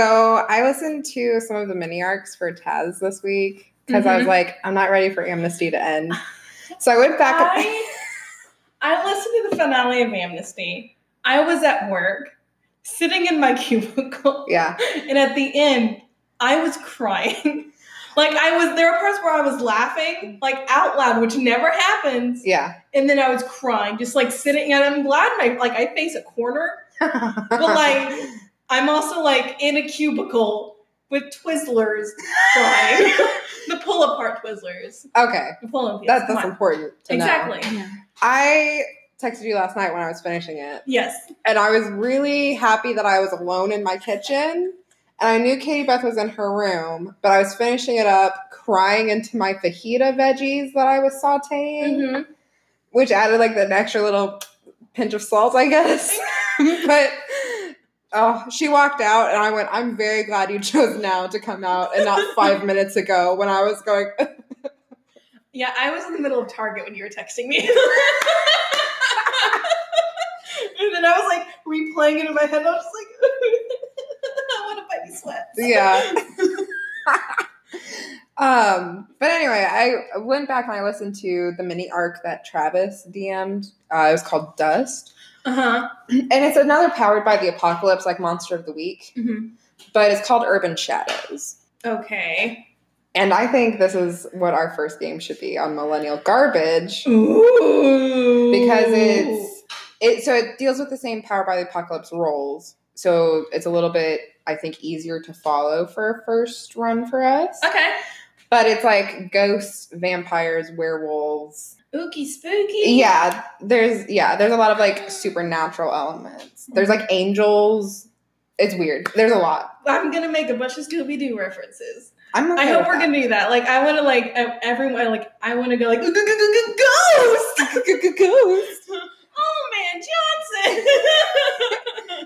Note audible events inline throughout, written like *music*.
So I listened to some of the mini arcs for Taz this week because I was Mhm. like, I'm not ready for Amnesty to end. So I went back. I, I listened to the finale of Amnesty. I was at work, sitting in my *laughs* cubicle, yeah, and at the end, I was crying. *laughs* like I was there were parts where I was laughing, like out loud, which never happens. yeah. And then I was crying, just like sitting. And I'm glad my like I face a corner, *laughs* but like I'm also like in a cubicle with Twizzlers crying. *laughs* the pull apart Twizzlers. okay, The pull up. that's that's important. To know. exactly. I texted you last night when I was finishing it, Yes. and I was really happy that I was alone in my kitchen. And I knew Katie Beth was in her room, but I was finishing it up, crying into my fajita veggies that I was sauteing, Mm-hmm. which added like an extra little pinch of salt, I guess. *laughs* *laughs* but oh, she walked out, and I went, I'm very glad you chose now to come out and not *laughs* five minutes ago when I was going, *laughs* Yeah, I was in the middle of Target when you were texting me. *laughs* and then I was like replaying it in my head. I was just like, I want to buy these sweats. yeah. um, but anyway, I went back and I listened to the mini arc that Travis DM'd. Uh, it was called Dust. Uh huh. And it's another powered by the apocalypse, like Monster of the Week, but it's called Urban Shadows. Okay. And I think this is what our first game should be on Millennial Garbage Ooh. because it's it so it deals with the same power by the apocalypse roles. So it's a little bit, I think, easier to follow for a first run for us. okay. But it's like ghosts, vampires, werewolves. Ookie spooky. Yeah, there's yeah, there's a lot of like supernatural elements. There's like angels. It's weird. There's a lot. I'm gonna make a bunch of Scooby Doo references. I'm okay I hope we're that. gonna do that. Like, I want to like everyone. Like, I want to go like ghost. Ghost. Oh man, Johnson. *laughs*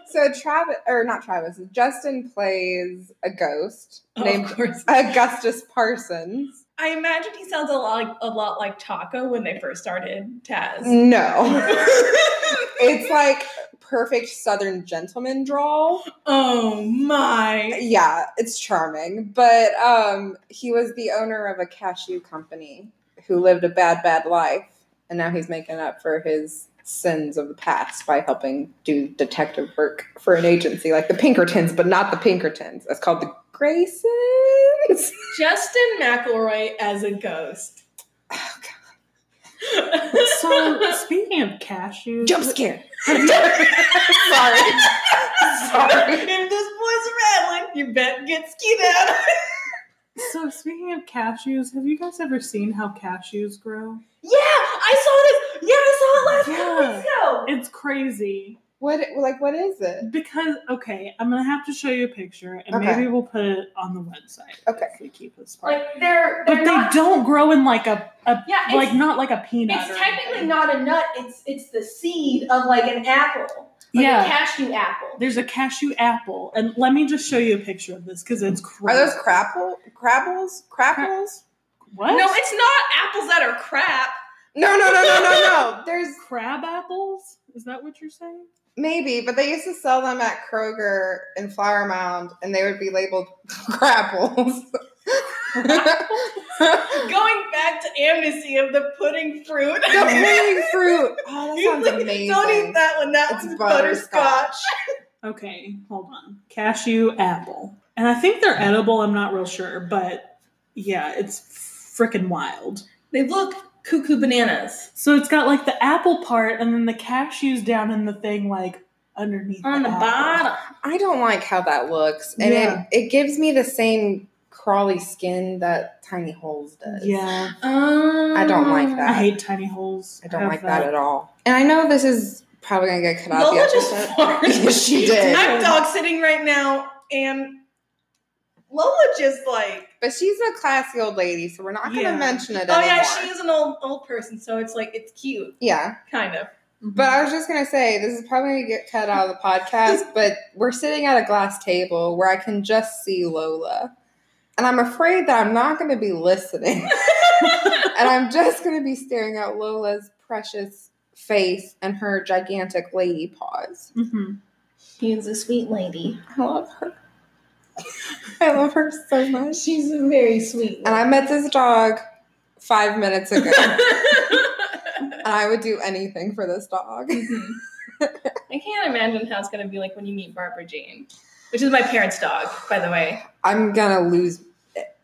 So Travis or not Travis, Justin plays a ghost named. Augustus Parsons. I imagine he sounds a lot like, a lot like Taako when they first started Taz. No. *laughs* it's like perfect southern gentleman drawl. oh my. Yeah, it's charming. But um he was the owner of a cashew company who lived a bad, bad life. And now he's making up for his sins of the past by helping do detective work for an agency like the Pinkertons, but not the Pinkertons. It's called the Graysons. *laughs* Justin McElroy as a ghost. Oh, god. So speaking of cashews, Jump scare. *laughs* Sorry. Sorry. if this boy's rattling, you bet get skied out. so speaking of cashews, have you guys ever seen how cashews grow? yeah, I saw this. Yeah, I saw it last Yeah. week ago. It's crazy What like what is it? because okay, I'm gonna have to show you a picture, and Okay. maybe we'll put it on the website. Okay. if we keep this part. Like they're, but they're they not, don't grow in like a, a Yeah, like not like a peanut. It's or technically anything. not a nut. It's it's the seed of like an apple, like Yeah. a cashew apple. There's a cashew apple, and let me just show you a picture of this because it's Are crazy. those crapple crabbles? Crapples? what? No, it's not apples that are crap. No, no, no, no, no, no. *laughs* There's crab apples. Is that what you're saying? maybe, but they used to sell them at Kroger in Flower Mound, and they would be labeled *laughs* crapples. *laughs* Going back to amnesty of the pudding fruit. the pudding fruit. Oh, that You sounds please amazing. Don't eat that one. That It's one's butterscotch. butterscotch. Okay, hold on. Cashew apple. And I think they're edible, I'm not real sure, but yeah, it's freaking wild. They look cuckoo bananas So it's got like the apple part and then the cashews down in the thing like underneath on the apple. bottom. I don't like how that looks, and Yeah. it it gives me the same crawly skin that Tiny Holes does. Yeah. Um, I don't like that. I hate tiny holes. I don't have like that at all. And I know this is probably gonna get cut off. Lola the just episode. farted. Yes, *laughs* she did. I'm dog sitting right now, and Lola just like, But she's a classy old lady, so we're not going to Yeah. mention it oh anymore. yeah, she is an old old person, so it's like it's cute, Yeah, kind of. but I was just going to say this is probably going to get cut out of the podcast, *laughs* but we're sitting at a glass table where I can just see Lola. And I'm afraid that I'm not going to be listening. *laughs* and I'm just going to be staring at Lola's precious face and her gigantic lady paws. Mhm. She is a sweet lady. I love her. I love her so much. She's very sweet. And I met this dog five minutes ago, *laughs* and I would do anything for this dog. Mhm. I can't imagine how it's gonna be like when you meet Barbara Jane, which is my parents' dog, by the way. I'm gonna lose.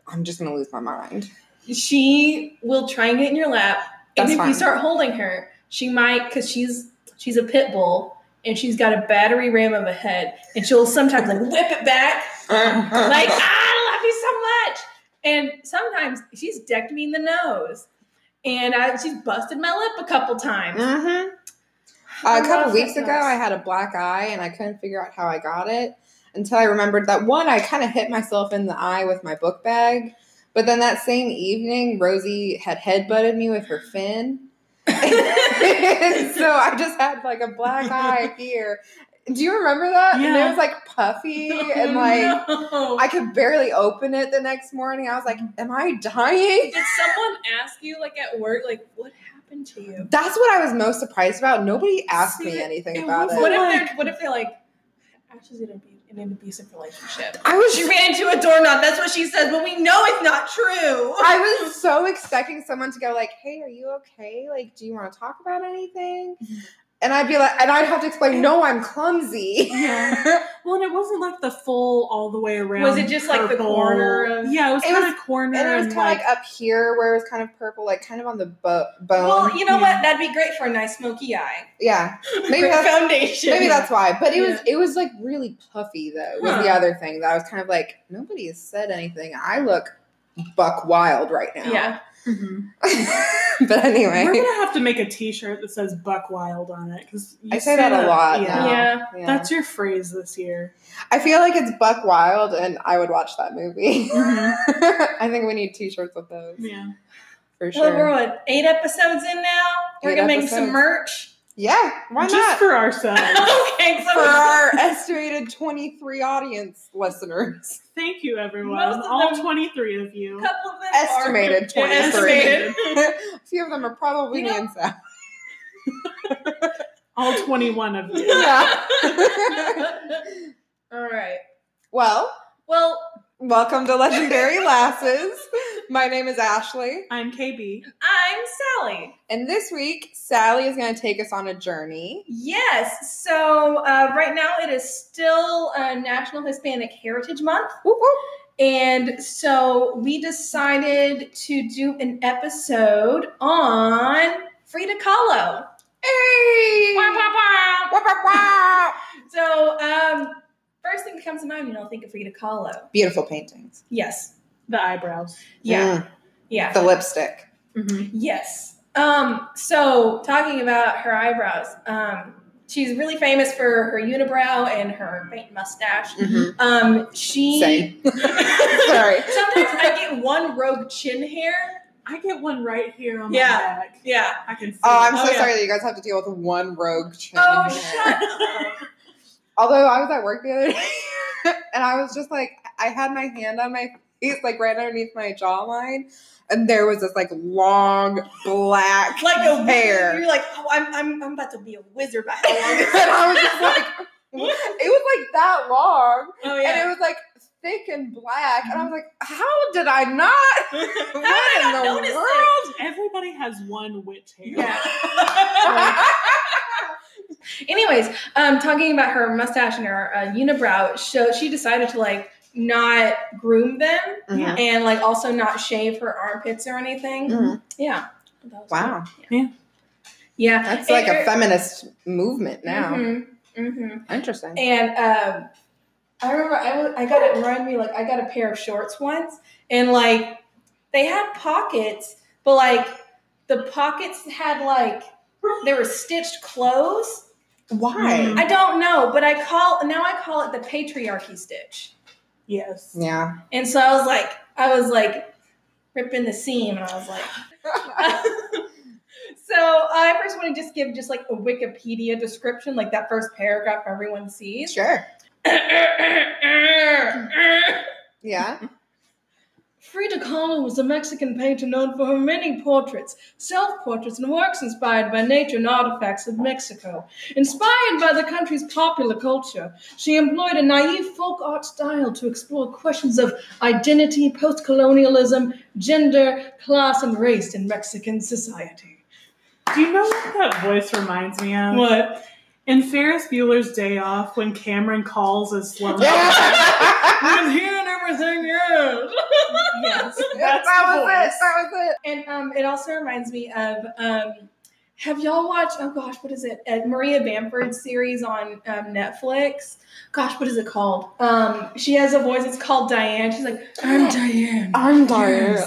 I'm just gonna lose my mind. She will try and get in your lap, and if fine. you start holding her, she might because she's she's a pit bull and she's got a battery ram of a head, and she'll sometimes like whip it back, like "Ah, I love you so much. And sometimes she's decked me in the nose, and I, she's busted my lip a couple times. Mhm. I a couple weeks ago. I had a black eye, and I couldn't figure out how I got it until I remembered that one, I kind of hit myself in the eye with my book bag. But then that same evening, Rosie had headbutted me with her fin. and *laughs* *laughs* so I just had like a black eye here. Do you remember that? And it was like puffy *laughs* and like no. I could barely open it the next morning. I was like, Am I dying? Did someone ask you, like at work, like what happened to you? That's what I was most surprised about. Nobody asked See, me anything it about it. wasn't What if like- they're what if they're like Ashley's in, a, in an abusive relationship? I was She ran into a doorknob. That's what she says, but we know it's not true. I was *laughs* so expecting someone to go like, "Hey, are you okay? Like, do you want to talk about anything?" Mm-hmm. And I'd be like, and I'd have to explain, "No, I'm clumsy." Yeah. *laughs* Well, and it wasn't like the full all the way around. Was it just, like, the corner of- Yeah, it was It kind was- of corner and it was and kind of like, like up here where it was kind of purple, like kind of on the bo- bone. well, you know Yeah. what? That'd be great for a nice smoky eye. yeah, *laughs* maybe that's foundation. maybe that's why. But it was it was like really puffy though. Was Huh. the other thing that I was kind of like, nobody has said anything. I look buck wild right now. yeah. Mhm. *laughs* but anyway, We're gonna have to make a T-shirt that says "Buck Wild" on it because I say that a lot Yeah, now. Yeah. Yeah. that's your phrase this year. I feel like it's Buck Wild, and I would watch that movie. Mhm. *laughs* I think we need T-shirts with those Yeah, for sure. Well, we're sure. what eight episodes in now. We're Eight gonna make some merch. Yeah, why not? just not? for ourselves. *laughs* okay, so For *laughs* our estimated twenty-three audience listeners, Thank you, everyone. Most of All them- twenty-three of you. couple of them estimated *laughs* are, twenty-three. estimated. a few of them are probably You me know- and All twenty-one of you. Yeah. All right. well, Well, welcome to Legendary Lasses. My name is Ashley, I'm KB. I'm Sally. and this week Sally is going to take us on a journey. Yes. So uh, right now it is still uh, National Hispanic Heritage Month, Whoop, whoop. and so we decided to do an episode on Frida Kahlo. Hey! Wah, wah, wah. Wah, wah, wah. *laughs* So um, first thing that comes to mind, you know, think of Frida Kahlo. Beautiful paintings. Yes. The eyebrows. Yeah. Mm, Yeah. the lipstick. Mm-hmm. Yes. Um, so talking about her eyebrows, um, she's really famous for her unibrow and her faint mustache. Mhm. Um, she Same. *laughs* Sorry. sometimes I get one rogue chin hair. I get one right here on Yeah. my back. Yeah. I can see. Oh, I'm so yeah. sorry that you guys have to deal with one rogue chin. Oh, hair. shut up. *laughs* Although I was at work the other day *laughs* and I was just like, I had my hand on my face, like right underneath my jawline, and there was this like long black Like a hair. You're like, oh, I'm, I'm, I'm about to be a wizard by *laughs* how long and is I was just like, it was like that long, Oh and it was like thick and black, and I was mm-hmm. like, how did I not? *laughs* How did I what in not the notice it? world? Everybody has one witch hair. Yeah. Anyways, um, talking about her mustache and her uh, unibrow, so she decided to like not groom them Mhm. and like also not shave her armpits or anything. Mhm. Yeah. Wow, cool. Yeah. that's like And a feminist movement now. Mhm, mhm. Interesting. And um, I remember I, I got it reminded me like I got a pair of shorts once, and like they had pockets, but like the pockets had like they were stitched clothes. Why? I don't know, but I call now I call it the patriarchy stitch. Yes. Yeah. And so I was like, I was like ripping the seam, and I was like. *laughs* so I first want to just give just like a Wikipedia description, like that first paragraph everyone sees. Sure. *coughs* Yeah. Frida Kahlo was a Mexican painter known for her many portraits, self portraits, and works inspired by nature and artifacts of Mexico. Inspired by the country's popular culture, she employed a naive folk art style to explore questions of identity, post colonialism, gender, class, and race in Mexican society. Do you know what that voice reminds me of? What? In Ferris Bueller's Day Off, when Cameron calls as Sloane. *laughs* I'm hearing everything, *laughs* yes. *laughs* yes, that was the it. That was it. And um, it also reminds me of um, have y'all watched? Oh gosh, what is it? Uh, Maria Bamford's series on um, Netflix. Gosh, what is it called? Um, she has a voice. It's called Diane. She's like, I'm *laughs* Diane. I'm Diane.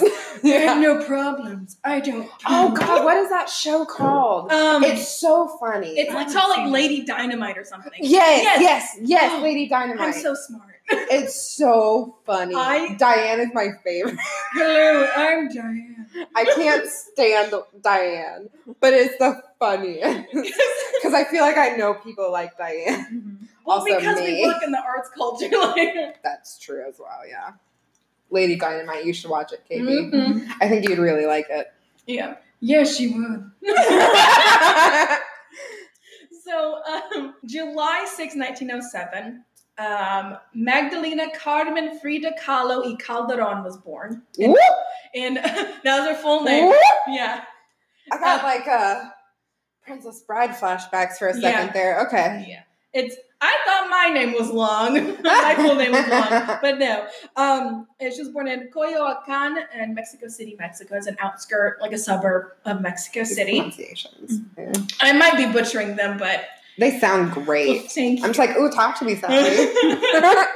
I have no problems. I don't. Oh God, what is that show called? Um, it's so funny. it's, it's called like Lady Dynamite or something. yes, yes, yes, Lady Dynamite. I'm so smart. It's so funny. I- Diane is my favorite. Hello, I'm Diane. I can't stand Diane, but it's the funniest *laughs* because I feel like I know people like Diane. Mhm. well, Also because me. we work in the arts culture. Like, That's true as well. Yeah, Lady Dynamite. You should watch it, KB. Mhm. I think you'd really like it. Yeah. Yes, you would. *laughs* *laughs* So, um, July 6, 1907, um, Magdalena Carmen Frida Kahlo y Calderon was born. And, *laughs* and that was her full name. whoop. Yeah. I got like uh, Princess Bride flashbacks for a second Yeah. there. Okay. Yeah. It's, I thought my name was long. *laughs* my full name was long. *laughs* But no. Um, she was born in Coyoacan in Mexico City, Mexico. It's an outskirt, like a suburb of Mexico City. Pronunciations. Yeah. I might be butchering them, but They sound great. thank you. I'm just like, ooh, talk to me, Sally. *laughs* *laughs*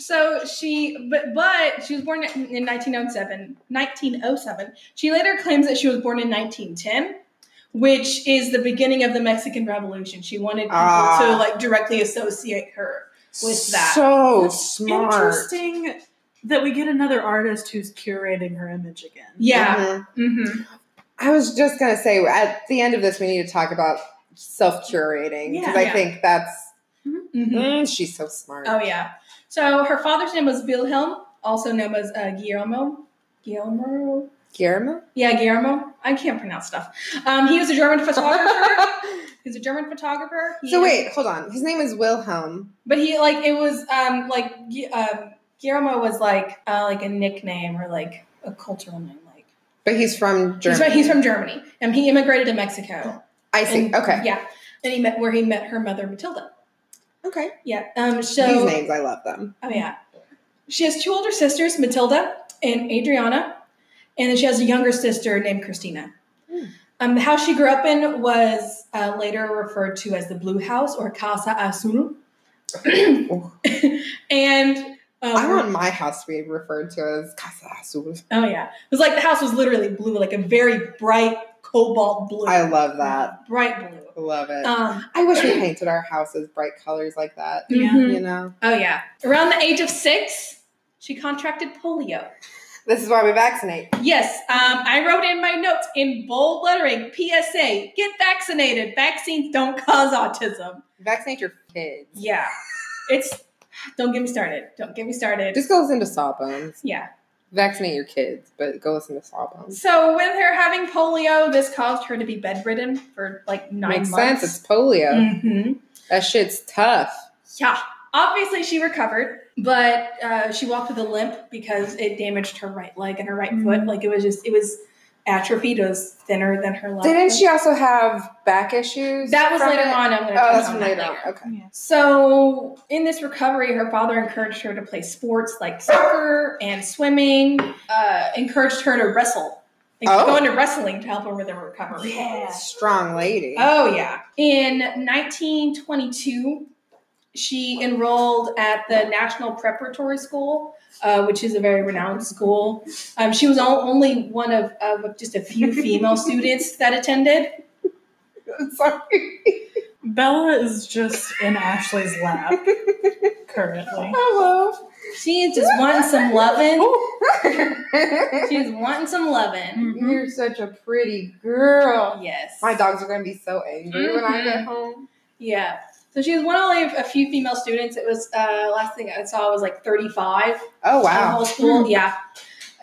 So she, but but she was born in in 1907. 1907. She later claims that she was born in 1910, which is the beginning of the Mexican Revolution. She wanted people Ah. to like directly associate her with that. So smart. Interesting that we get another artist who's curating her image again. yeah. Mhm. hmm I was just gonna say at the end of this, we need to talk about self curating because Yeah, I yeah. think that's hmm mm, she's so smart. Oh yeah. So her father's name was Wilhelm, also known as uh, Guillermo. Guillermo. Guillermo. Yeah, Guillermo. I can't pronounce stuff. Um, he was a German photographer. *laughs* He's a German photographer. He- so wait, hold on. His name is Wilhelm. But he like it was um like um, Guillermo was like uh, like a nickname or like a cultural name. Like But he's from he's, Germany. from, he's from Germany and he immigrated to Mexico. I see. And- okay. Yeah, and he met where he met her mother Matilda. Okay. Yeah. Um. So These names, I love them. oh yeah, she has two older sisters, Matilda and Adriana, and then she has a younger sister named Cristina. Hmm. Um, the house she grew up in was uh, later referred to as the Blue House or Casa Azul. *laughs* And um, I want my house to be referred to as Casa Azul. Oh yeah, it was like the house was literally blue, like a very bright cobalt blue. I love that. bright blue. Love it. Um, I wish we painted our houses bright colors like that. Yeah. You know, Oh yeah. Around the age of six, she contracted polio. this is why we vaccinate. Yes, um, I wrote in my notes in bold lettering: PSA: Get vaccinated. Vaccines don't cause autism. Vaccinate your kids. Yeah, it's. Don't get me started. Don't get me started. Just goes into Sawbones. yeah. Vaccinate your kids, but go listen to Sawbones. So with her having polio, this caused her to be bedridden for like nine Makes months. sense. It's polio. hmm That shit's tough. Yeah. Obviously, she recovered, but uh, she walked with a limp because it damaged her right leg and her right Mm. foot. Like it was just, it was atrophied. Was thinner than her left. Didn't she also have back issues? That was later it? on. I'm going to Oh, touch that's on from that later later. Okay. Yeah. So, in this recovery, her father encouraged her to play sports like soccer and swimming. Uh, encouraged her to wrestle, like Oh. go into wrestling to help her with her recovery. Yeah. Strong lady. Oh yeah. In 1922, she enrolled at the National Preparatory School, uh, which is a very renowned school. Um, she was o- only one of, of just a few *laughs* female students that attended. Sorry. Bella is just in Ashley's lap currently. Hello. She is just wanting some loving. She's wanting some loving. You're such a pretty girl. Yes. My dogs are going to be so angry when I get home. Yeah. So she was one of only a few female students. It was uh, last thing I saw was like 35. Oh, in wow. whole school. Yeah.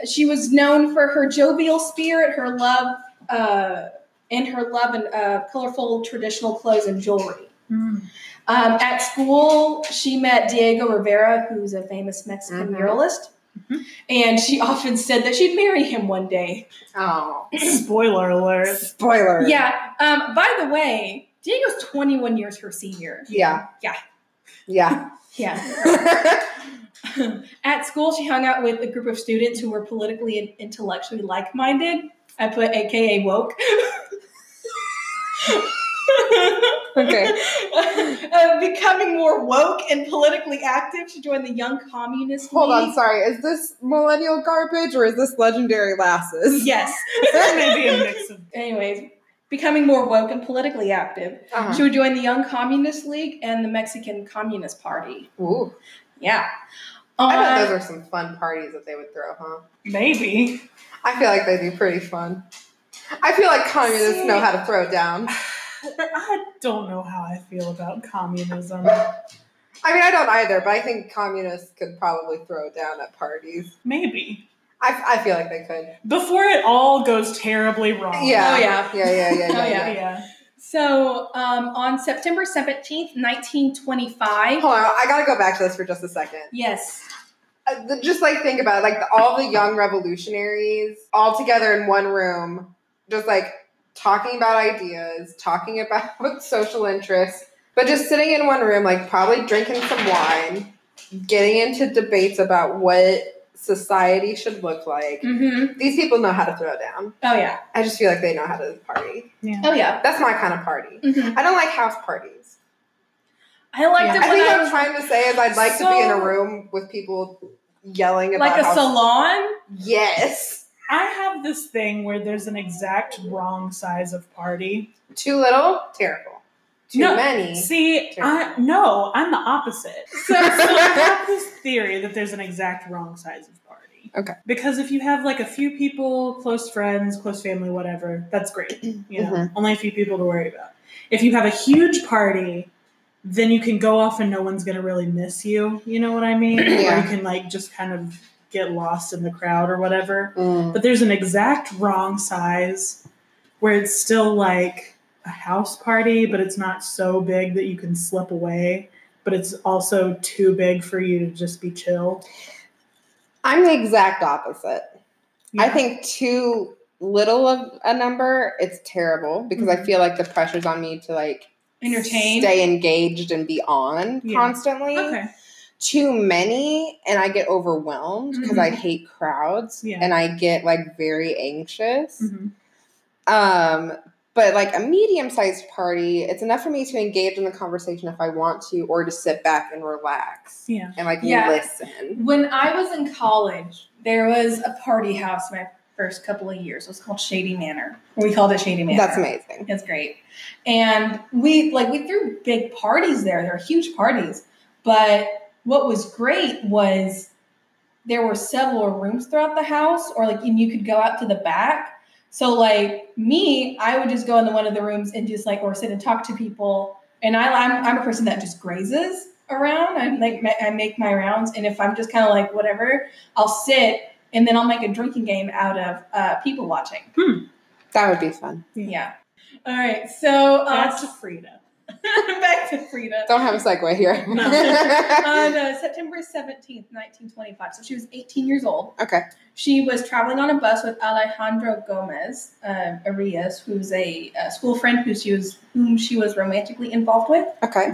She was known for her jovial spirit, her love, uh, and her love and uh, colorful traditional clothes and jewelry. Mm. Um, at school, she met Diego Rivera, who's a famous Mexican Mhm. muralist. Mhm. And she often said that she'd marry him one day. Oh, Spoiler alert. spoiler. Yeah. Um, by the way, Diego's 21 years her senior. Yeah. Yeah. Yeah. Yeah. *laughs* At school, she hung out with a group of students who were politically and intellectually like minded. I put AKA woke. *laughs* Okay. *laughs* Uh, becoming more woke and politically active, she joined the Young Communist Hold on, sorry. Is this millennial garbage or is this legendary lasses? Yes. there may be a mix of. Anyways, becoming more woke and politically active, Uh-huh. she would join the Young Communist League and the Mexican Communist Party. Ooh. Yeah. I bet Uh, those are some fun parties that they would throw, huh? Maybe. I feel like they'd be pretty fun. I feel like communists See- know how to throw down. *sighs* I don't know how I feel about communism. I mean, I don't either, but I think communists could probably throw down at parties. Maybe. I, I feel like they could. Before it all goes terribly wrong. Yeah. Oh, yeah. Yeah, yeah, yeah, yeah. *laughs* Oh, yeah. yeah. Yeah. So um, on September 17th, 1925. Hold on, I gotta go back to this for just a second. Yes. Uh, the- just like think about it, like the, all the young revolutionaries all together in one room, just like talking about ideas, talking about *laughs* social interests, but just sitting in one room, like probably drinking some wine, getting into debates about what society should look like. Mm-hmm. These people know how to throw down. Oh, yeah. I just feel like they know how to party. Oh, yeah. That's my kind of party. hmm I don't like house parties. I like Yeah. it I when think I I'm trying to say is I'd like to be in a room with people yelling about like a how salon. Yes. I have this thing where there's an exact wrong size of party. Too little, terrible. Too No, many. See, I no, I'm the opposite. *laughs* So, so I have this theory that there's an exact wrong size of party. Okay. Because if you have like a few people, close friends, close family, whatever, that's great. You know, Mhm. only a few people to worry about. If you have a huge party, then you can go off and no one's gonna really miss you. You know what I mean? *clears throat* Or you can like just kind of get lost in the crowd or whatever. Mm. But there's an exact wrong size where it's still like a house party, but it's not so big that you can slip away, but it's also too big for you to just be chill. I'm the exact opposite. I think too little of a number, it's terrible because I Mhm. feel like the pressure's on me to like entertain, stay engaged and be on Yeah. constantly. Okay. Too many, and I get overwhelmed because I hate crowds Yeah. and I get like very anxious. Mhm. Um, but like a medium sized party, it's enough for me to engage in the conversation if I want to, or to sit back and relax Yeah. and like Yeah. listen. When I was in college, there was a party house my first couple of years. It was called Shady Manor. We called it Shady Manor. That's amazing. It's great. And we like we threw big parties there. They're huge parties. But what was great was there were several rooms throughout the house, or like and you could go out to the back. So like me, I would just go into one of the rooms and just like or sit and talk to people. And I, I'm I'm a person that just grazes around. I like I make my rounds, and if I'm just kind of like whatever, I'll sit and then I'll make a drinking game out of uh, people watching. That would be fun. Yeah. All right. So uh, That's to Frida. *laughs* back to Frida. Don't have a segue here. *laughs* No. *laughs* On uh, September 17th, 1925, so she was 18 years old. okay. She was traveling on a bus with Alejandro Gomez uh, Arias, who's a, a school friend who she was whom she was romantically involved with. Okay.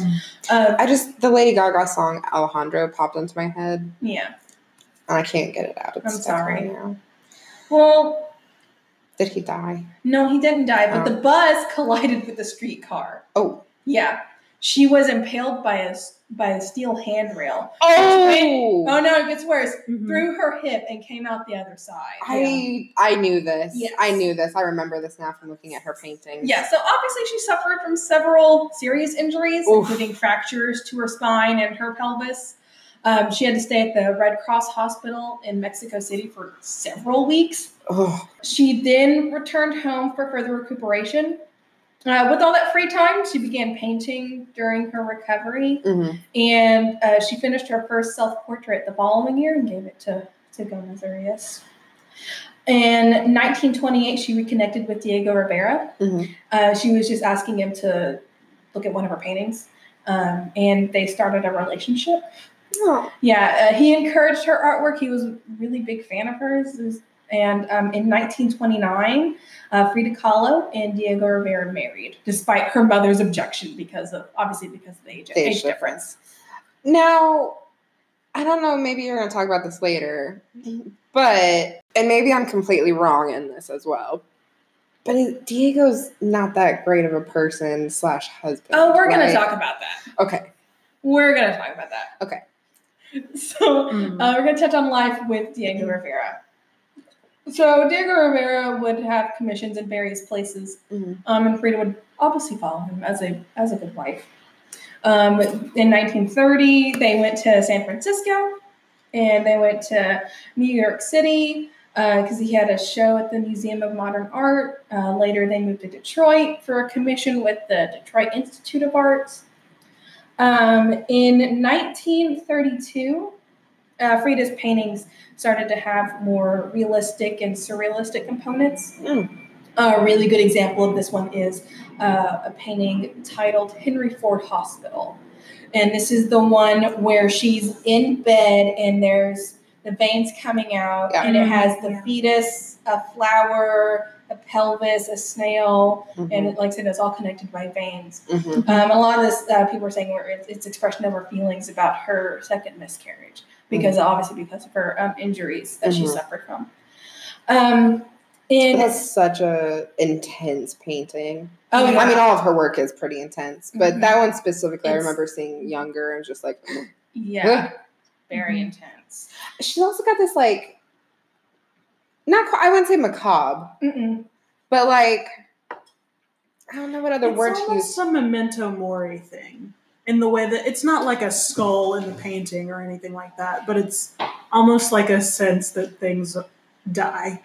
Uh, I just the Lady Gaga song Alejandro popped into my head yeah. and I can't get it out. It's I'm sorry. now. Well, Did he die? no, he didn't die, but Oh. the bus collided with the streetcar. Oh. Yeah. She was impaled by a by a steel handrail. Oh, Oh no, it gets worse. Mhm. Through her hip and came out the other side. I I knew this. Yes. I knew this. I remember this now from looking at her paintings. Yeah, so obviously she suffered from several serious injuries, Oof. including fractures to her spine and her pelvis. Um, she had to stay at the Red Cross Hospital in Mexico City for several weeks. Oh, She then returned home for further recuperation. Uh, with all that free time, she began painting during her recovery, mhm. and uh, she finished her first self portrait the following year and gave it to, to Gomez Arias. In 1928, she reconnected with Diego Rivera. Mhm. Uh, she was just asking him to look at one of her paintings, um, and they started a relationship. Oh. Yeah, uh, he encouraged her artwork. He was a really big fan of hers. It was- and um, in 1929, uh, Frida Kahlo and Diego Rivera married, despite her mother's objection because of obviously because of the age, The age age difference. Now, I don't know, maybe you're going to talk about this later, but, and maybe I'm completely wrong in this as well, but it, Diego's not that great of a person slash husband. Oh, we're gonna talk about that. Okay. We're gonna talk about that. Okay. *laughs* So Mm. uh, we're gonna touch on life with Diego Rivera. So Diego Rivera would have commissions in various places, Mhm. um, and Frida would obviously follow him as a as a good wife. Um, in 1930, they went to San Francisco, and they went to New York City because he had a show at the Museum of Modern Art. Uh, later, they moved to Detroit for a commission with the Detroit Institute of Arts. Um, in 1932, uh, Frida's paintings started to have more realistic and surrealistic components. Mm. A really good example of this one is uh, a painting titled Henry Ford Hospital. And this is the one where she's in bed and there's the veins coming out, Yeah. and it has the Yeah. fetus, a flower, a pelvis, a snail, Mhm. and it, like I said, it's all connected by veins. Mhm. Um, a lot of this, uh, people are saying it's, it's expression of her feelings about her second miscarriage, because obviously because of her um, injuries that she Mhm. suffered from. Um, and That's such a intense painting. oh, yeah. I mean, all of her work is pretty intense, but Mhm. that one specifically, I remember seeing younger and just like, yeah, very Mhm. intense. she's also got this like, not quite, I wouldn't say macabre, Mm-mm. but like, I don't know what other it's word to use. a memento mori thing in the way that it's not like a skull in the painting or anything like that, but it's almost like a sense that things die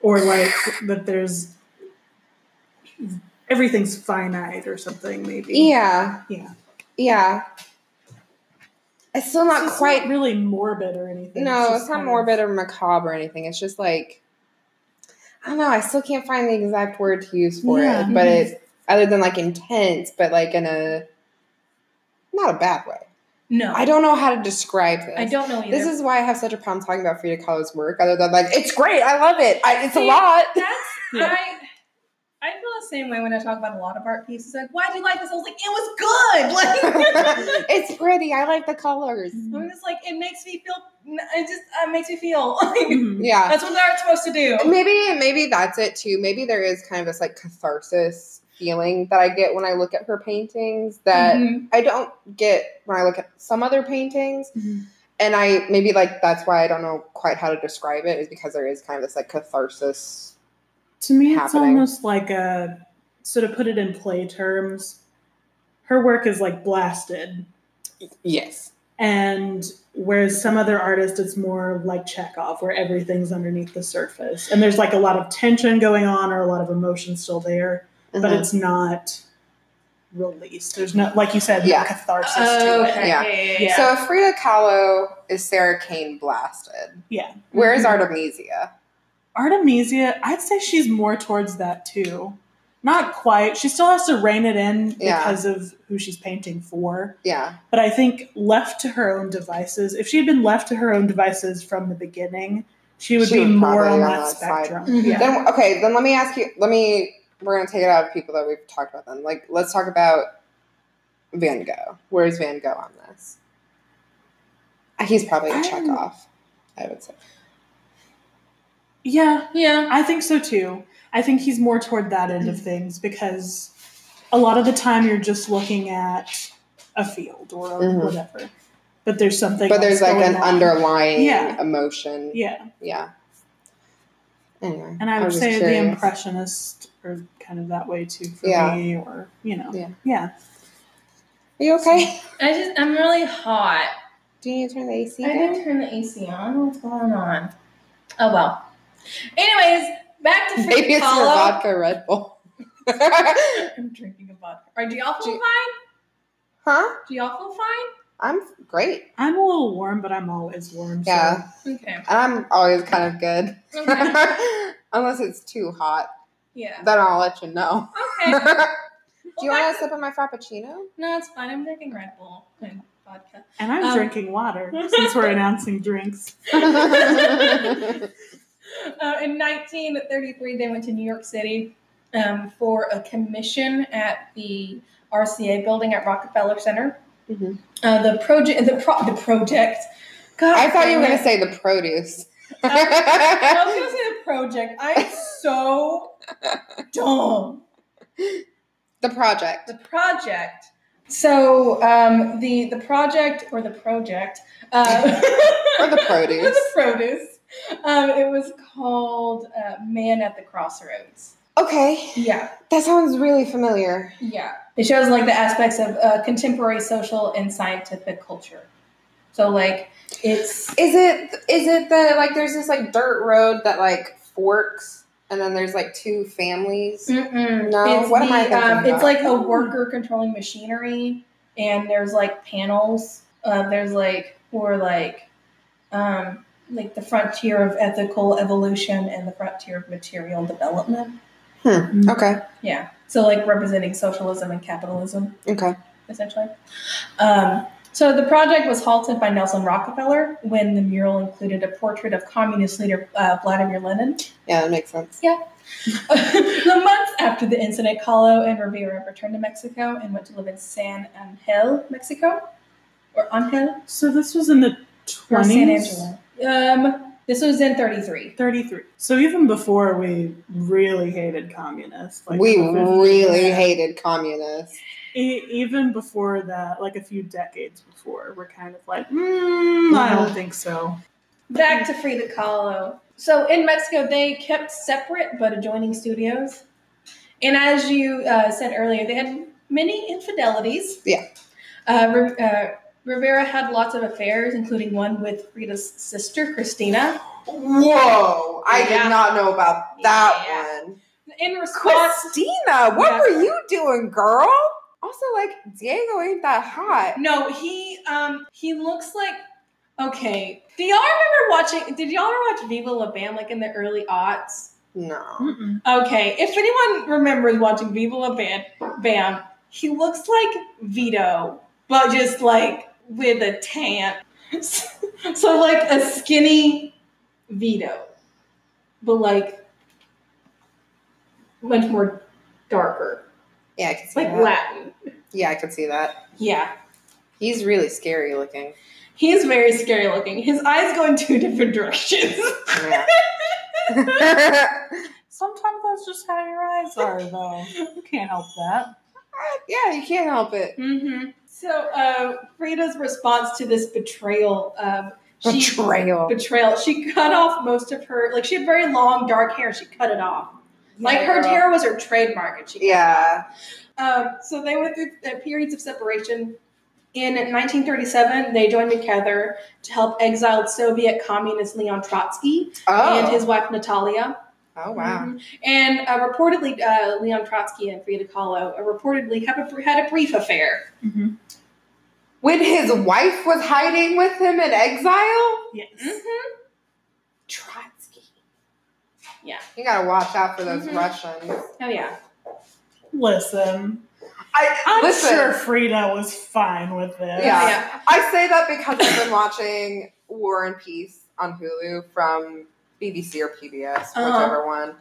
or like that there's everything's finite or something maybe. Yeah, Yeah. yeah. It's still not It's quite. really morbid or anything. no, just it's not kind of- morbid or macabre or anything. It's just like, I don't know. I still can't find the exact word to use for Yeah. it, but it's other than like intense, but like in a not a bad way. No, I don't know how to describe this. I don't know either. This is why I have such a problem talking about Frida Kahlo's work, other than like it's great, I love it, I, it's a lot. That's *laughs* Yeah. I. I feel the same way when I talk about a lot of art pieces. Like, why do you like this? I was like, it was good. *laughs* Like, it's pretty. I like the colors. I'm just like, it makes me feel. It just uh, makes me feel. *laughs* Like, Mhm. Yeah. that's what the art's supposed to do. Maybe maybe that's it too. Maybe there is kind of this like catharsis feeling that I get when I look at her paintings that Mhm. I don't get when I look at some other paintings. Mhm. And I maybe like that's why I don't know quite how to describe it is because there is kind of this like catharsis. To me, it's almost like a so to put it in play terms, her work is like blasted, Yes. and whereas some other artists, it's more like Chekhov, where everything's underneath the surface, and there's like a lot of tension going on or a lot of emotion still there, but Mhm. it's not released. There's no, like you said, Yeah. no catharsis to Oh, it. okay. Yeah. Yeah. yeah, yeah. So Frida Kahlo is Sarah Kane blasted. Yeah. Where is Mhm. Artemisia? Artemisia, I'd say she's more towards that too. Not quite. She still has to rein it in Yeah. because of who she's painting for. Yeah. But I think left to her own devices, if she had been left to her own devices from the beginning, she would She be would more probably on on that that side. spectrum. Mhm. Yeah. Then okay, then let me ask you. Let me. We're gonna take it out of people that we've talked about. Then, like, let's talk about Van Gogh. Where's Van Gogh on this? He's probably a Chekhov, I would say. yeah, yeah. I think so too. I think he's more toward that end of things because a lot of the time you're just looking at a field or Mhm. whatever. But there's something But there's like an on. underlying Yeah. emotion. Yeah. Yeah. Anyway, And I would say the impressionist are kind of that way too for Yeah. me, or you know, Yeah. yeah. Are you okay? I just, I'm really hot. Do you need to turn the AC I down? didn't turn the AC on. What's going on? Oh well. Anyways, back to Maybe it's your vodka Red Bull. *laughs* I'm drinking a vodka. Are do y'all feel Do- fine? huh? Do y'all feel fine? I'm great. I'm a little warm, but I'm always warm. so- Yeah. Okay. And I'm always kind of good. Okay. *laughs* Unless it's too hot. Yeah. Then I'll let you know. Okay. *laughs* Do you want to sip of my frappuccino? No, it's fine. I'm drinking Red Bull and vodka. And I'm Um, drinking water since we're *laughs* announcing drinks. *laughs* Uh, in 1933, they went to New York City um, for a commission at the RCA building at Rockefeller Center. Mhm. Uh, the project, the pro- the project. God, I thought you were going to say the produce. I was gonna say the project. I'm so dumb. the project. The project. So um, the the project or the project uh, *laughs* Or the produce. *laughs* or the produce. Um, it was called uh, Man at the Crossroads. Okay. Yeah, That sounds really familiar. yeah. It shows like the aspects of uh, contemporary social and scientific culture. So like it's Is it is it the like there's this like dirt road that like forks and then there's like two families? Mm-mm. No, it's what am I thinking um, It's about? like a worker controlling machinery, and there's like panels. Uh, there's like or like, um, like the frontier of ethical evolution and the frontier of material development. Okay. Yeah. So like representing socialism and capitalism, Okay. essentially. Um, so the project was halted by Nelson Rockefeller when the mural included a portrait of communist leader uh, Vladimir Lenin. Yeah, that makes sense. Yeah. *laughs* the months after the incident, Kahlo and Rivera returned to Mexico and went to live in San Angel, Mexico, or Angel, So this was in the or San 20s? Angelo. Um, this was in 33. 33. So even before we really hated communists. we in the 50s, really hated communists. E- even before that, like a few decades before, we're kind of like, mm, I don't think so. Back to Frida Kahlo. So in Mexico, they kept separate but adjoining studios. And as you uh, said earlier, they had many infidelities. Yeah. Uh, Ri- uh, Rivera had lots of affairs, including one with Frida's sister, Cristina. Whoa! I Yeah. did not know about that Yeah. one. In response, Cristina, what Yeah. were you doing, girl? Also, like Diego ain't that hot. no, he um he looks like okay. Do y'all remember watching? Did y'all ever watch Viva La Bam like in the early aughts? No. Mm-mm. Okay, if anyone remembers watching Viva La Bam, Bam, he looks like Vito, but just like with a tan. *laughs* so like a skinny Vito, but like much more darker, Yeah, I can see like that. Latin. Yeah, I can see that. Yeah. He's really scary looking. He's very scary looking. His eyes go in two different directions. Yeah. *laughs* *laughs* Sometimes that's just how your eyes are, though. You can't help that. yeah, you can't help it. mm-hmm. So, uh, Frida's response to this betrayal, um, she Betrayal. betrayal. She cut off most of her, like she had very long dark hair. She cut it off. Like Yeah, her girl. hair was her trademark, and she Yeah. Um, so they went through uh, periods of separation. In 1937, they joined together to help exiled Soviet communist Leon Trotsky Oh. and his wife Natalia. oh wow. Mhm. And uh, reportedly, uh, Leon Trotsky and Frida Kahlo uh, reportedly have a, had a brief affair. Mm-hmm. When his wife was hiding with him in exile? Yes. Mm-hmm. Trotsky. Yeah. You gotta watch out for those Mhm. Russians. Oh yeah. Listen, I I'm listen. sure Frida was fine with this. Yeah. Yeah. I say that because I've been watching War and Peace on Hulu from BBC or PBS, Uh-huh. whichever one.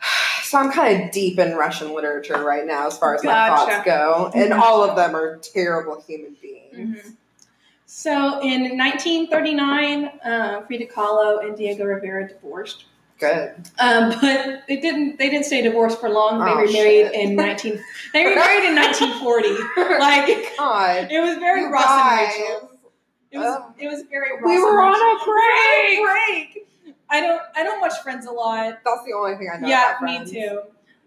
*sighs* So I'm kind of deep in Russian literature right now, as far as my thoughts go, and Mhm. all of them are terrible human beings. Mhm. So in 1939, uh, Frida Kahlo and Diego Rivera divorced. Good. Um, but they didn't. They didn't stay divorced for long. They Oh, remarried shit. in 19. *laughs* They remarried in 1940. *laughs* Like God, it was very You Ross guys. and Rachel. It was. Oh. It was very. Ross we and were on Rachel. a break. break. I don't. I don't watch Friends a lot. That's the only thing I know. Yeah, about me too.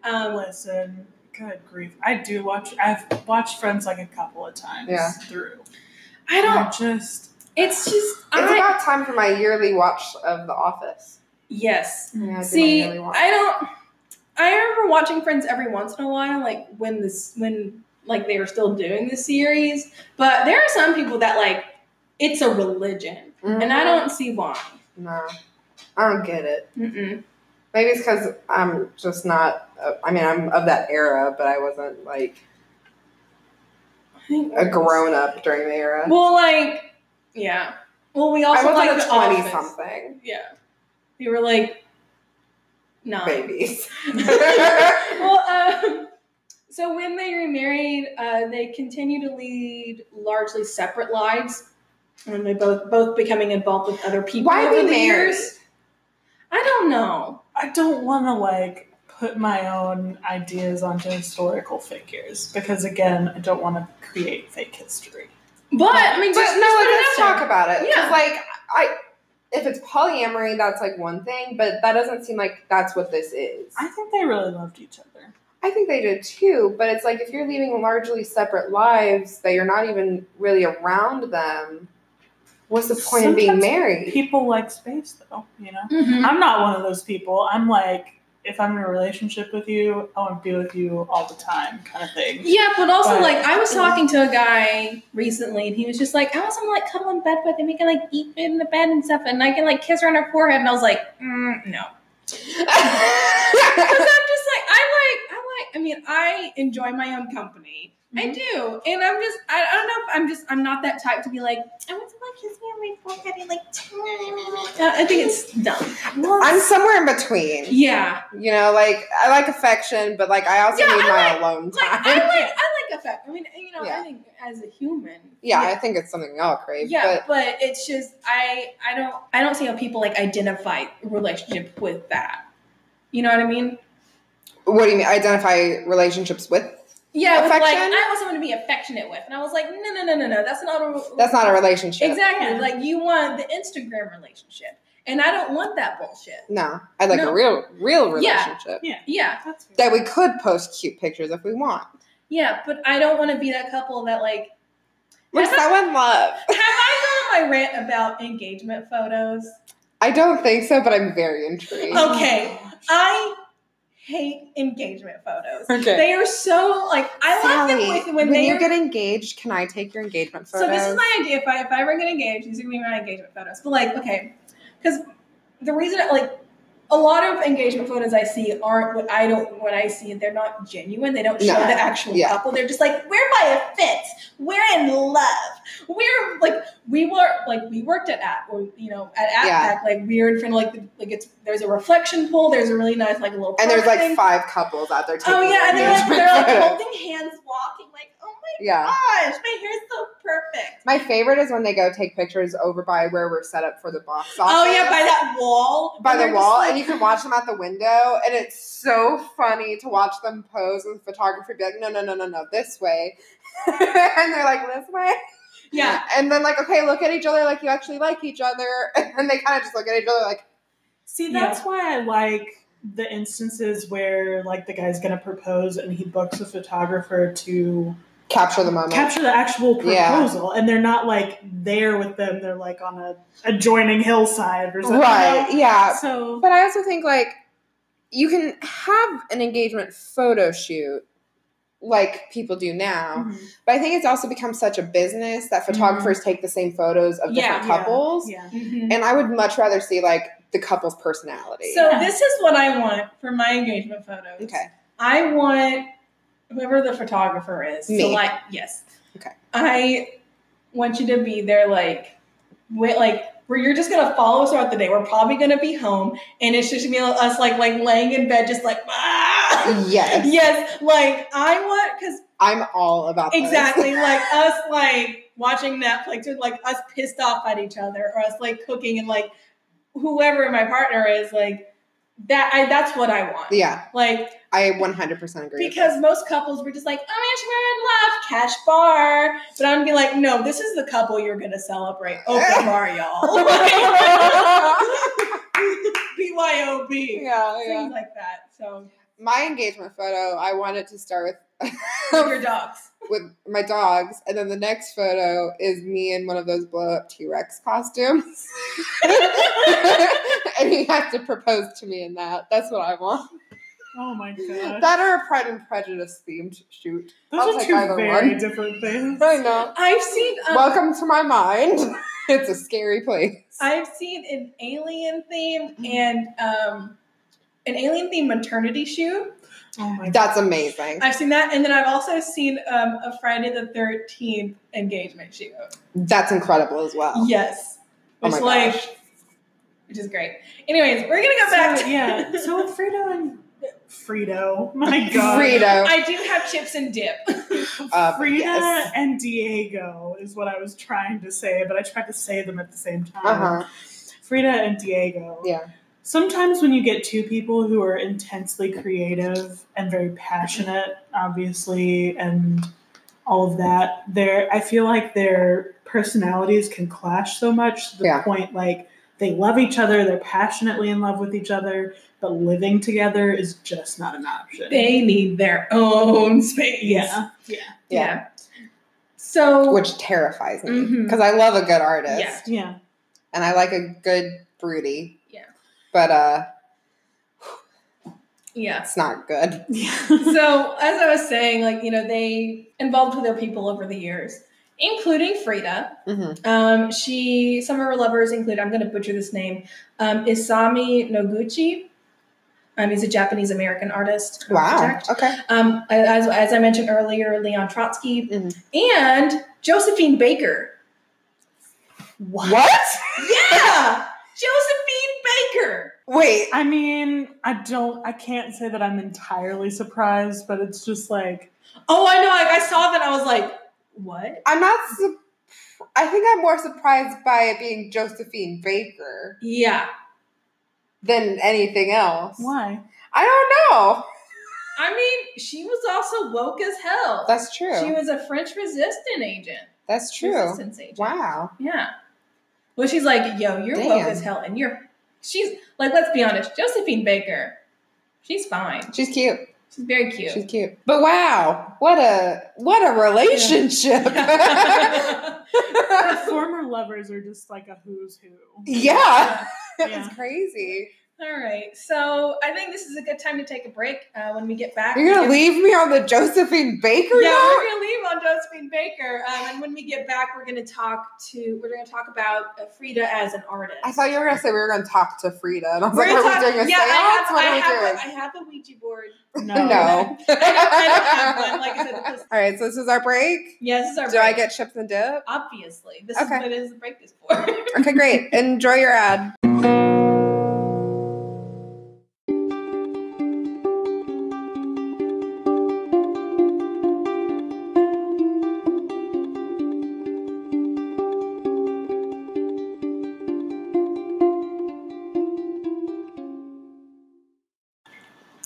Um, Listen, good grief. I do watch, I've watched Friends like a couple of times Yeah. through. I don't. I just, It's just. It's I, about time for my yearly watch of The Office. Yes. Yeah, I See, watch. I don't. I remember watching Friends every once in a while, like when this when like they were still doing the series. But there are some people that like it's a religion, and I don't see why. No, I don't get it. Mm-mm. Maybe it's because I'm just not. Uh, I mean, I'm of that era, but I wasn't like I think a grown up during the era. Well, like yeah. Well, we I also was like like twenty Office. something Yeah, we were like nine. babies. *laughs* well, um, so when they remarried, uh, they continue to lead largely separate lives, and they both both becoming involved with other people Why over we the years. I don't know. I don't want to like put my own ideas onto historical figures because again, I don't want to create fake history. But I mean, But just, no, just put it let's talk about it. Yeah. Because like I, if it's polyamory, that's like one thing, but that doesn't seem like that's what this is. I think they really loved each other. I think they did too, but it's like if you're leaving largely separate lives that you're not even really around them, what's the point of being married? People like space though, you know. Mhm. I'm not one of those people. I'm like, if I'm in a relationship with you, I want to be with you all the time, kind of thing. Yeah, but also But- like I was talking to a guy recently, and he was just like, "I want someone to, like cuddle in bed with, and we can like eat in the bed and stuff, and I can like kiss her on her forehead." And I was like, mm, "No," *laughs* because I'm just like, I like, I like. I mean, I enjoy my own company. I Mhm. do, and I'm just, I, I don't know. If I'm just, I'm not that type to be like, I want someone to kiss me on my forehead and like. I think it's dumb. I'm somewhere in between. Yeah, You know, like I like affection, but like I also Yeah, need I my like- alone like time. *laughs* I like, I like affect. I mean, you know, Yeah. I think as a human, yeah, I think it's something I'll crave. Yeah, but, it's just I I don't I don't see how people like identify relationship with that. You know what I mean? What do you mean? Identify relationships with? Yeah, with like Affection? I want someone to be affectionate with, and I was like, no, no, no, no, no, that's not a That's not a relationship. exactly Yeah. like you want the Instagram relationship, and I don't want that bullshit. No, I like No. a real, real relationship Yeah, That's fair. that we could post cute pictures if we want. yeah, but I don't want to be that couple that like. We're Have so in love. *laughs* Have I gone on my rant about engagement photos? I don't think so, but I'm very intrigued. Okay, I hate engagement photos. Okay. They are so like I love them Sally, with when, when they you are get engaged, can I take your engagement photos? So this is my idea. If I if I ever get engaged, these are gonna be my engagement photos. But like, okay, because the reason like a lot of engagement photos I see aren't what I don't what I see they're not genuine. They don't show No. the actual Yeah. couple. They're just like we're by a fence. We're in love. We're like we were like we worked at at or you know at AppPack Yeah. like we're in front of like the, like it's there's a reflection pool. There's a really nice like little and there's like thing. five couples out there taking Oh yeah, and they're like they're like *laughs* holding hands, walking like my Yeah. gosh, my hair's so perfect. My favorite is when they go take pictures over by where we're set up for the box office. Oh yeah, by that wall. by And the wall, like- and you can watch them at the window, and it's so funny to watch them pose with photographer Be like, no, no, no, no, no, this way, *laughs* and they're like, this way, Yeah. and then like, okay, look at each other like you actually like each other, *laughs* and they kind of just look at each other like, See, that's why I like the instances where like the guy's gonna propose and he books a photographer to capture the moment. capture the actual Yeah. proposal, and they're not like there with them. They're like on a adjoining hillside or something. right? you know? Yeah, So but I also think like you can have an engagement photo shoot like people do now. Mhm. But I think it's also become such a business that photographers take the same photos of different Mm-hmm. Yeah. couples. yeah. Mhm. And I would much rather see like the couple's personality. So Yeah. this is what I want for my engagement photos. okay. I want whoever the photographer is. Me. So like yes. Okay. I want you to be there like wait like where you're just gonna follow us throughout the day. We're probably gonna be home and it's just gonna be us like like laying in bed just like ah! Yes. *laughs* yes like I want because I'm all about. Exactly, *laughs* like us like watching Netflix or like us pissed off at each other or us like cooking and like whoever my partner is like that I that's what I want. Yeah, Like I 100% agree. because most couples were just like, oh my gosh, we're in love, cash bar. But I'm gonna be like, no, this is the couple you're gonna celebrate. *laughs* Open bar, y'all. *laughs* BYOB. yeah, Things yeah. like that. So My engagement photo, I wanted to start with with your dogs. With my dogs, and then the next photo is me in one of those blow up T Rex costumes, *laughs* and he has to propose to me in that. That's what I want. Oh my god. That or a Pride and Prejudice themed shoot. Those I'll are take two either very one. different things. I know. I've seen. Um, Welcome to my mind. *laughs* it's a scary place. I've seen an alien themed and um, an alien themed maternity shoot. Oh my god. That's amazing. I've seen that, and then I've also seen um, a Friday the Thirteenth engagement shoot. That's incredible as well. Yes, Oh which my like, gosh. which is great. Anyways, we're gonna go back. To, yeah. *laughs* So with Frito and Frito, *laughs* my god. Frito. I do have chips and dip. Uh, *laughs* Frida yes. and Diego is what I was trying to say, but I tried to say them at the same time. Uh-huh. Frida and Diego. Yeah. Sometimes when you get two people who are intensely creative and very passionate, obviously, and all of that, there I feel like their personalities can clash so much to the Yeah. point like they love each other, they're passionately in love with each other, but living together is just not an option. they need their own space. yeah. Yeah. yeah. So Which terrifies me mm-hmm. because I love a good artist Yeah. Yeah. and I like a good broody. But uh, yeah. it's not good. Yeah. *laughs* so as I was saying, like you know, they involved with their people over the years, including Frida. hmm Um, she some of her lovers include I'm going to butcher this name, um, Isamu Noguchi. Um, he's a Japanese American artist. Wow. architect. Okay. Um, as, as I mentioned earlier, Leon Trotsky Mhm. and Josephine Baker. What? What? Yeah, *laughs* Josephine Baker. Wait. I mean, I don't, I can't say that I'm entirely surprised, but it's just like, Oh, I know. Like I saw that, I was like, what? I'm not. Su- I think I'm more surprised by it being Josephine Baker Yeah. than anything else. why? I don't know. I mean, she was also woke as hell. That's true. She was a French resistance agent. That's true. Resistance agent. Wow. Yeah. Well, she's like, yo, you're woke as hell, and you're. She's like, let's be honest, Josephine Baker. She's fine. She's cute. She's very cute. She's cute. But wow, what a what a relationship. *laughs* Her former lovers are just like a who's who. yeah. Yeah. *laughs* It's crazy. All right. So I think this is a good time to take a break. Uh, when we get back, You're gonna leave me on the Josephine Baker Yeah, note? we're gonna leave on Josephine Baker, um, and when we get back, we're gonna talk to we're gonna talk about uh, Frida as an artist. I thought you were gonna say we were gonna talk to Frida, and I was We're like, gonna "Are talk- we doing a yeah, I have. What I are we have, doing?" a, I have a Ouija board. No. no. *laughs* I don't, I don't *laughs* have one. Like I said, this, All right, so this is our break. yeah, this is our. Do break. I get chips and dip? Obviously, this Okay. is what it is. The break is for. Okay, great. *laughs* Enjoy your ad.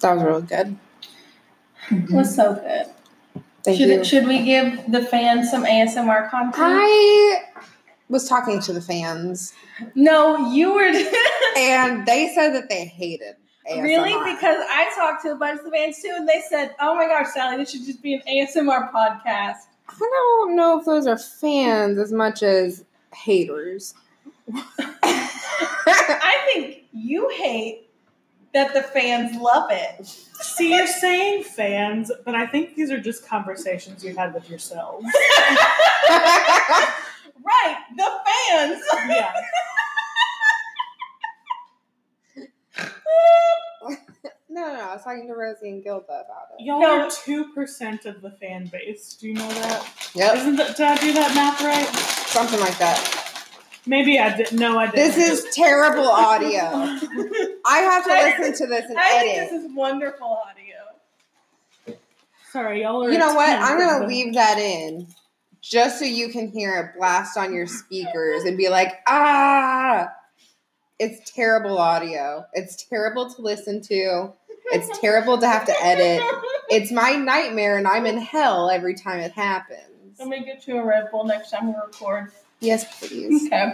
That was really good. was so good. Thank should you. should we give the fans some ASMR content? I was talking to the fans, No, you were. *laughs* and they said that they hated ASMR. Really? Because I talked to a bunch of the fans too, and they said, "Oh my gosh, Sally, this should just be an ASMR podcast." I don't know if those are fans as much as haters. *laughs* I think you hate that the fans love it. See, you're saying fans, but I think these are just conversations you had with yourselves. *laughs* Right, the fans. Yeah. no, no, no. I was talking to Rosie and Gilda about it. Y'all No. are 2% of the fan base. Do you know that? Yep, Isn't that, did I do that math right? something like that. Maybe I didn't. No, I didn't. This is terrible audio. I have to *laughs* I- listen to this and I think edit. this is wonderful audio. Sorry, y'all are. You know what? I'm gonna leave that in just so you can hear it blast on your speakers and be like, ah. It's terrible audio. It's terrible to listen to. It's terrible to have to edit. It's my nightmare, and I'm in hell every time it happens. Let me get you a Red Bull next time we record. Yes, please. Okay.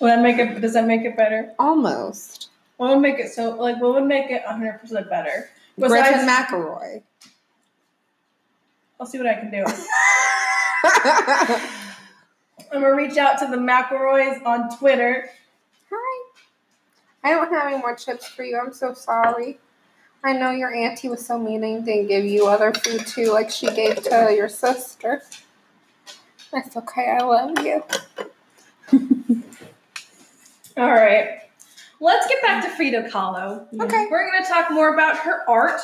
Will that make it? Does that make it better? Almost. What would make it so? Like, what would make it 100 percent better? Griffin Besides- McElroy. I'll see what I can do. *laughs* I'm gonna reach out to the McElroys on Twitter. Hi. I don't have any more chips for you. I'm so sorry. I know your auntie was so mean and didn't give you other food too, like she gave to your sister. That's okay. I love you. *laughs* All right. Let's get back to Frida Kahlo. Okay. We're going to talk more about her art.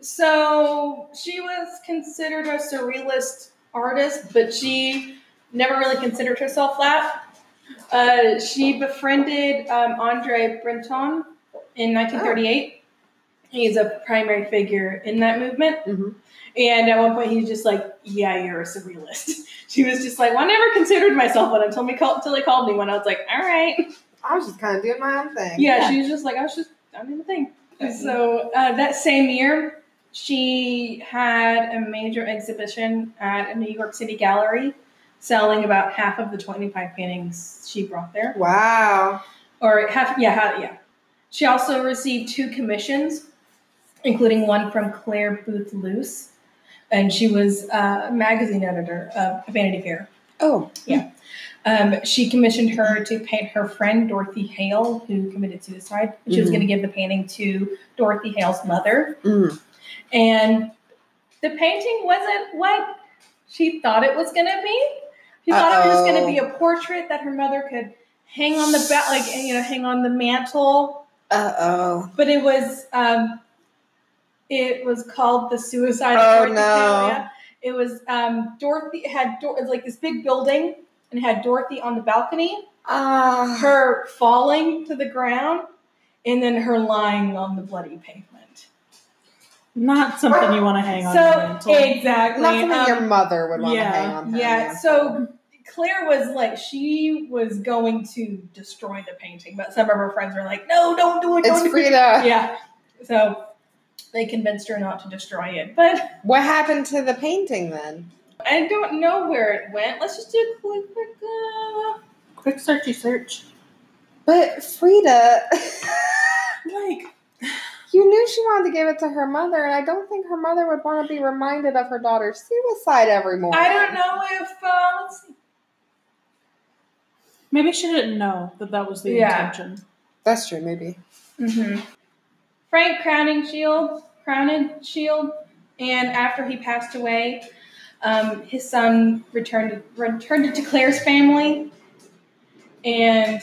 So she was considered a surrealist artist, but she never really considered herself that. Uh, she befriended um, Andre Breton in 1938. He's a primary figure in that movement. Mhm. And at one point, he's just like, "Yeah, you're a surrealist." *laughs* She was just like, "Well, I never considered myself one until me call- until they called me one." I was like, "All right." I was just kind of doing my own thing. Yeah, she was just like, I was just, I'm doing the thing. So uh, that same year, she had a major exhibition at a New York City gallery, selling about half of the 25 paintings she brought there, Wow. or half. Yeah, half, yeah. She also received two commissions, including one from Clare Boothe Luce, and she was a magazine editor of Vanity Fair. Oh. Yeah. Um, she commissioned her to paint her friend Dorothy Hale, who committed suicide. She was Mhm. going to give the painting to Dorothy Hale's mother, Mm. and the painting wasn't what she thought it was going to be. She thought it was going to be a portrait that her mother could hang on the back, like you know, hang on the mantle. Uh oh. But it was, um, it was called the Suicide. of Oh, Dorothy no. It was um, Dorothy it had Dor- it was like this big building and had Dorothy on the balcony Ah. her falling to the ground and then her lying on the bloody pavement. Not something you want to hang on So your exactly. Not something um, your mother would want to yeah. hang on. her yeah. mantle. So Clare was like, she was going to destroy the painting, but some of her friends were like, "No, don't do it. it's Don't do it." Yeah. So they convinced her not to destroy it, but *laughs* What happened to the painting then? I don't know where it went. Let's just do a quick, quick. Uh, Quick searchy search. But Frida, *laughs* Like, *sighs* you knew she wanted to give it to her mother, and I don't think her mother would want to be reminded of her daughter's suicide every morning. I don't know if uh, let's see. maybe she didn't know that that was the Yeah. intention. That's true, maybe. Mm-hmm. Frank Crowninshield, Crowned Shield, and after he passed away, um, his son returned returned it to Clare's family, and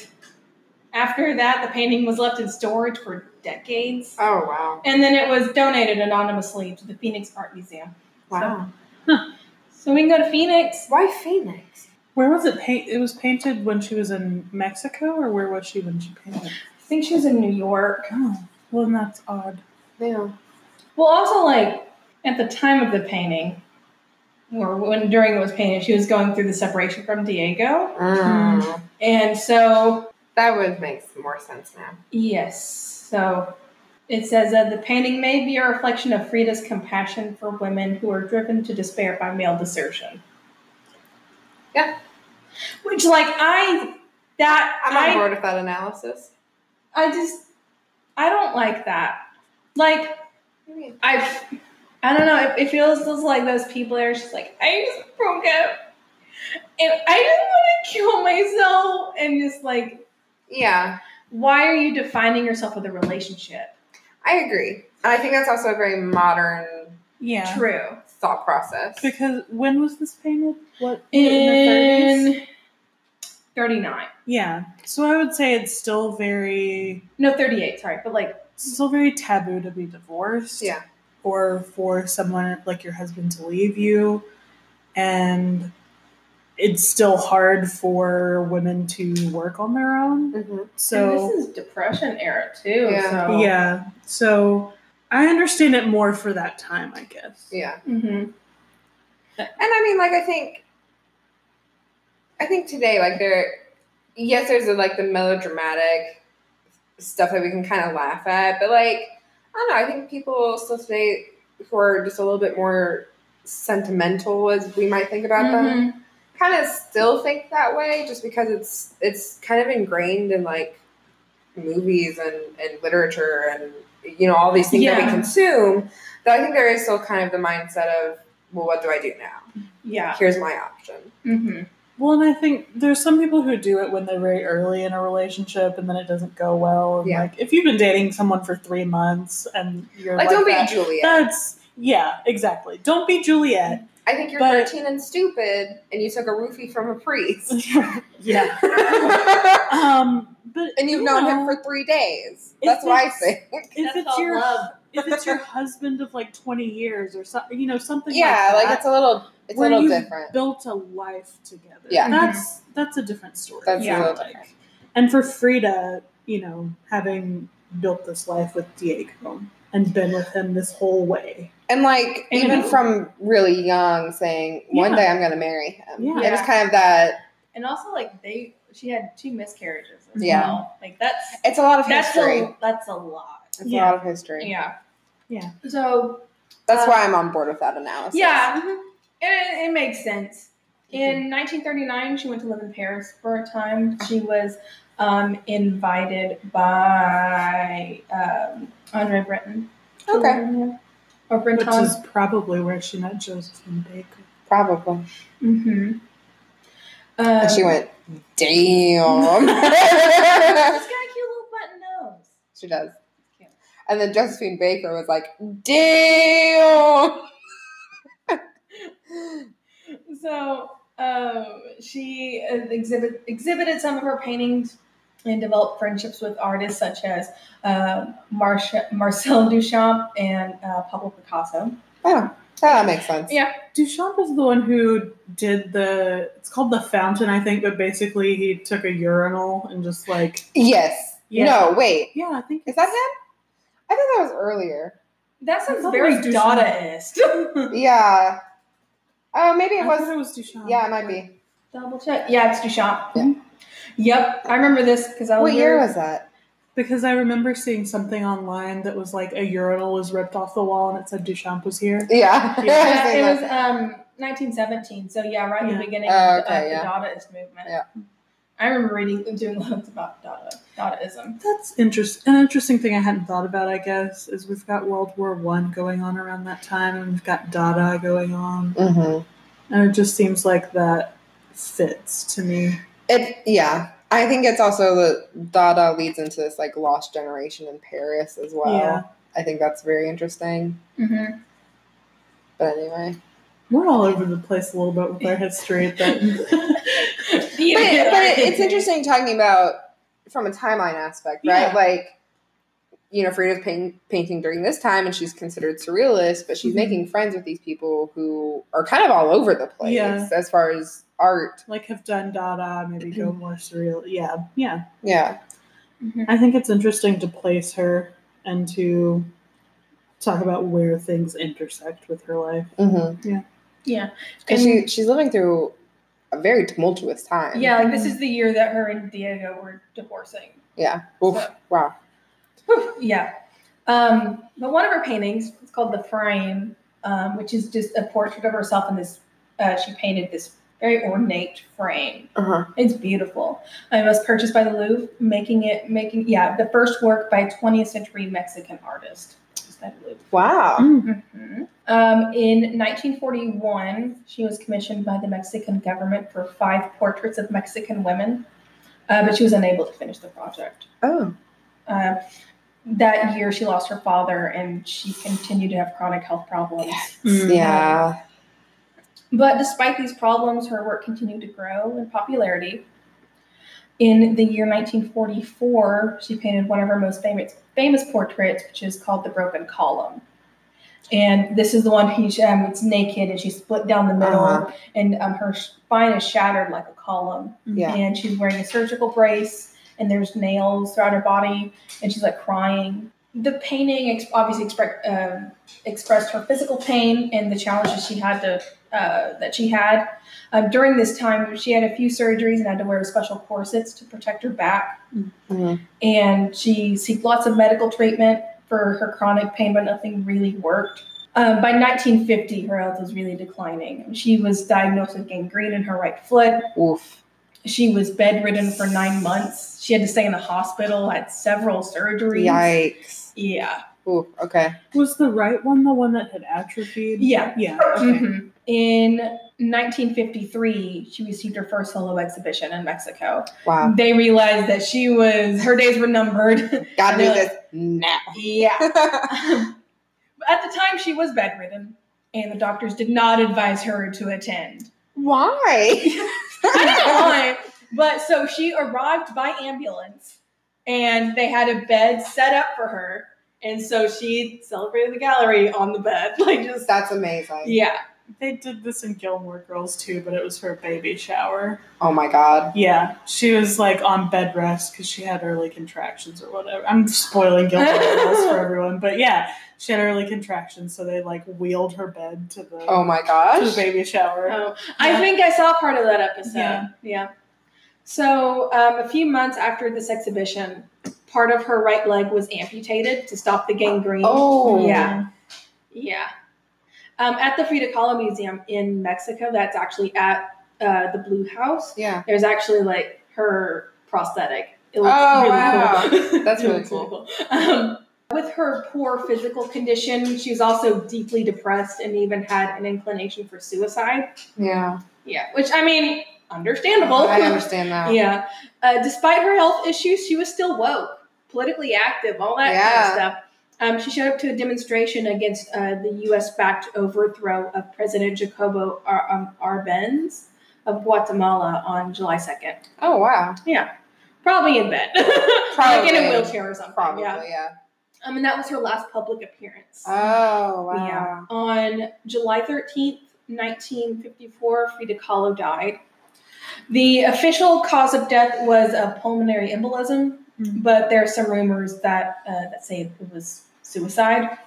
after that, the painting was left in storage for decades, Oh wow, and then it was donated anonymously to the Phoenix Art Museum. wow. So we can go to Phoenix. Why Phoenix? Where was it paint? It was painted when she was in Mexico, or where was she when she painted? I think she was in New York. Oh, well, that's odd. Yeah. Well, also like at the time of the painting, or when during it was painted, she was going through the separation from Diego, Mm. and so That would make more sense now. yes, so it says that the painting may be a reflection of Frida's compassion for women who are driven to despair by male desertion. Yeah. which like I that I'm on I board with that analysis. I just I don't like that. Like, I, I don't know. It, it feels just like those people are just like, I just broke up, and I just want to kill myself, and just like, yeah. Why are you defining yourself with a relationship? I agree, I think that's also a very modern, yeah, true thought process. Because when was this painted? What in, in the thirties? 39. Yeah. So I would say it's still very No, 38, sorry. But like still very taboo to be divorced. Yeah. Or for someone like your husband to leave you. And it's still hard for women to work on their own. Mm-hmm. So and this is depression era too. Yeah. So. yeah. So I understand it more for that time, I guess. Yeah. Mm-hmm. And I mean, like, I think I think today, like, there, yes, there's a, like the melodramatic stuff that we can kind of laugh at, but like, I don't know, I think people still today who are just a little bit more sentimental, as we might think about them, Mhm. kind of still think that way, just because it's it's kind of ingrained in like movies and, and literature and you know all these things that we consume. That I think there is still kind of the mindset of, well, what do I do now? Yeah. Here's my option. hmm Well, and I think there's some people who do it when they're very early in a relationship and then it doesn't go well. And Yeah. Like if you've been dating someone for three months and you're Like, like, don't be Juliet. That's yeah, exactly. Don't be Juliet. I think you're but- 13 and stupid, and you took a roofie from a priest. *laughs* yeah. *laughs* Um, but and you've you known him for three days. That's what I think. *laughs* if That's it's your love. if it's your husband of like 20 years or something, you know, something Yeah, like, like it's a little, it's a where little you've different. built a life together. Yeah. that's that's a different story. That's Yeah. a little like, different. and for Frida, you know, having built this life with Diego and been with him this whole way. And like And- even from really young, saying one Yeah. day I'm gonna marry him. Yeah. It was kind of that. And also, like they, she had two miscarriages as Yeah. well. Like that's It's a lot of that's history. a that's a lot. it's a Yeah. lot of history. Yeah. Yeah. So That's Uh, why I'm on board with that analysis. yeah, *laughs* it, it makes sense. In 1939, she went to live in Paris for a time. She was um, invited by um, Andre Breton. Okay. live in there. Or Which is probably where she met Josephine Baker. Probably. mm-hmm. And she went, damn. *laughs* She's got a cute little button nose. she does. Cute. And then Josephine Baker was like, damn. *laughs* So um, she uh, exhibit, exhibited some of her paintings and developed friendships with artists such as uh, Marcia, Marcel Duchamp and uh, Pablo Picasso. Oh, that makes sense. Yeah. Duchamp is the one who did the. It's called the fountain, I think, but basically he took a urinal and just like. Yes. Yeah. No, wait. Yeah, I think Is that him? I thought that was earlier. That sounds very was Dadaist. *laughs* Yeah. Oh, maybe it I was. thought it was Duchamp. Yeah, it might be. Double check. Yeah, it's Duchamp. Yeah. Yep, I remember this because I was What year was that? Because I remember seeing something online that was like a urinal was ripped off the wall and it said Duchamp was here. Yeah. Yeah, *laughs* Yeah, it was um 1917. So yeah, right in the beginning Oh, of, okay, of yeah. the Dadaist movement. Yeah. I remember reading doing loads about Dada Dadaism. That's interesting. An interesting thing I hadn't thought about, I guess, is we've got World War One going on around that time, and we've got Dada going on, Mhm. and it just seems like that fits to me. It yeah. I think it's also the Dada leads into this like lost generation in Paris as well. Yeah. I think that's very interesting. Mm-hmm. But anyway. We're all over the place a little bit with our history, but *laughs* But, but it, it's interesting talking about from a timeline aspect, right? Yeah. Like, you know, Frida's paint, painting during this time and she's considered surrealist, but she's Mhm. making friends with these people who are kind of all over the place Yeah. as far as art. like have done Dada, maybe go more surreal. Yeah, yeah. Yeah. Mhm. I think it's interesting to place her and to talk about where things intersect with her life. Mm-hmm. Yeah, Because And- she, she's living through a very tumultuous time. yeah. Like this is the year that her and Diego were divorcing. Yeah. Oof. So- Wow. Whew, yeah. Um, but one of her paintings, it's called The Frame, um, which is just a portrait of herself in this. Uh, she painted this very ornate frame. Uh-huh. It's beautiful. It was purchased by the Louvre, making it making yeah the first work by a 20th century Mexican artist. Purchased by the Louvre. Wow. Mhm. Um, in 1941, she was commissioned by the Mexican government for five portraits of Mexican women, uh, but she was unable to finish the project. Oh. Uh, that year, she lost her father, and she continued to have chronic health problems. Mm. Yeah. But despite these problems, her work continued to grow in popularity. In the year 1944, she painted one of her most famous famous portraits, which is called "The Broken Column." And this is the one who's um, it's naked and she's split down the middle, Uh-huh. and um, her spine is shattered like a column. Yeah. And she's wearing a surgical brace, and there's nails throughout her body, and she's like crying. The painting ex- obviously expre- um, expressed her physical pain and the challenges she had to uh, that she had. Um, during this time, she had a few surgeries and had to wear special corsets to protect her back. Mhm. And she seeked lots of medical treatment for her chronic pain, but nothing really worked. Um, by 1950, her health was really declining. She was diagnosed with gangrene in her right foot. Oof. She was bedridden for nine months. She had to stay in the hospital, had several surgeries. Yikes. Yeah. Ooh, okay. Was the right one the one that had atrophied? Yeah. Yeah. Okay. Mhm. In 1953, she received her first solo exhibition in Mexico. Wow. They realized that she was her days were numbered. Gotta *laughs* do this now. yeah. *laughs* *laughs* At the time, she was bedridden, and the doctors did not advise her to attend. Why? I don't know why, but so she arrived by ambulance, and they had a bed set up for her, and so she celebrated the gallery on the bed, like just That's amazing. yeah. They did this in Gilmore Girls too, but it was her baby shower. Oh my god. Yeah, she was like on bed rest because she had early contractions or whatever. I'm spoiling Gilmore *laughs* Girls for everyone, but yeah, she had early contractions, so they like wheeled her bed to the Oh my to the gosh. baby shower. Oh, I think I saw part of that episode. Yeah. Yeah. So um, a few months after this exhibition, part of her right leg was amputated to stop the gangrene. Oh. Yeah. Yeah. Um, at the Frida Kahlo Museum in Mexico, that's actually at uh, the Blue House. Yeah. There's actually like her prosthetic. It looks Oh, really wow. cool. That's really *laughs* cool. Um, with her poor physical condition, she was also deeply depressed and even had an inclination for suicide. Yeah. Yeah, which I mean, understandable. I understand that. *laughs* yeah. Uh, despite her health issues, she was still woke, politically active, all that kind of stuff. Um, she showed up to a demonstration against uh, the U.S.-backed overthrow of President Jacobo Ar- um, Arbenz of Guatemala on July 2nd. Oh wow. Yeah. Probably in bed, *laughs* like in a wheelchair or something. Probably, Yeah. yeah. Um, and that was her last public appearance. Oh wow. Yeah. On July 13th, 1954, Frida Kahlo died. The official cause of death was a pulmonary embolism, Mhm. but there are some rumors that uh, that say it was suicide.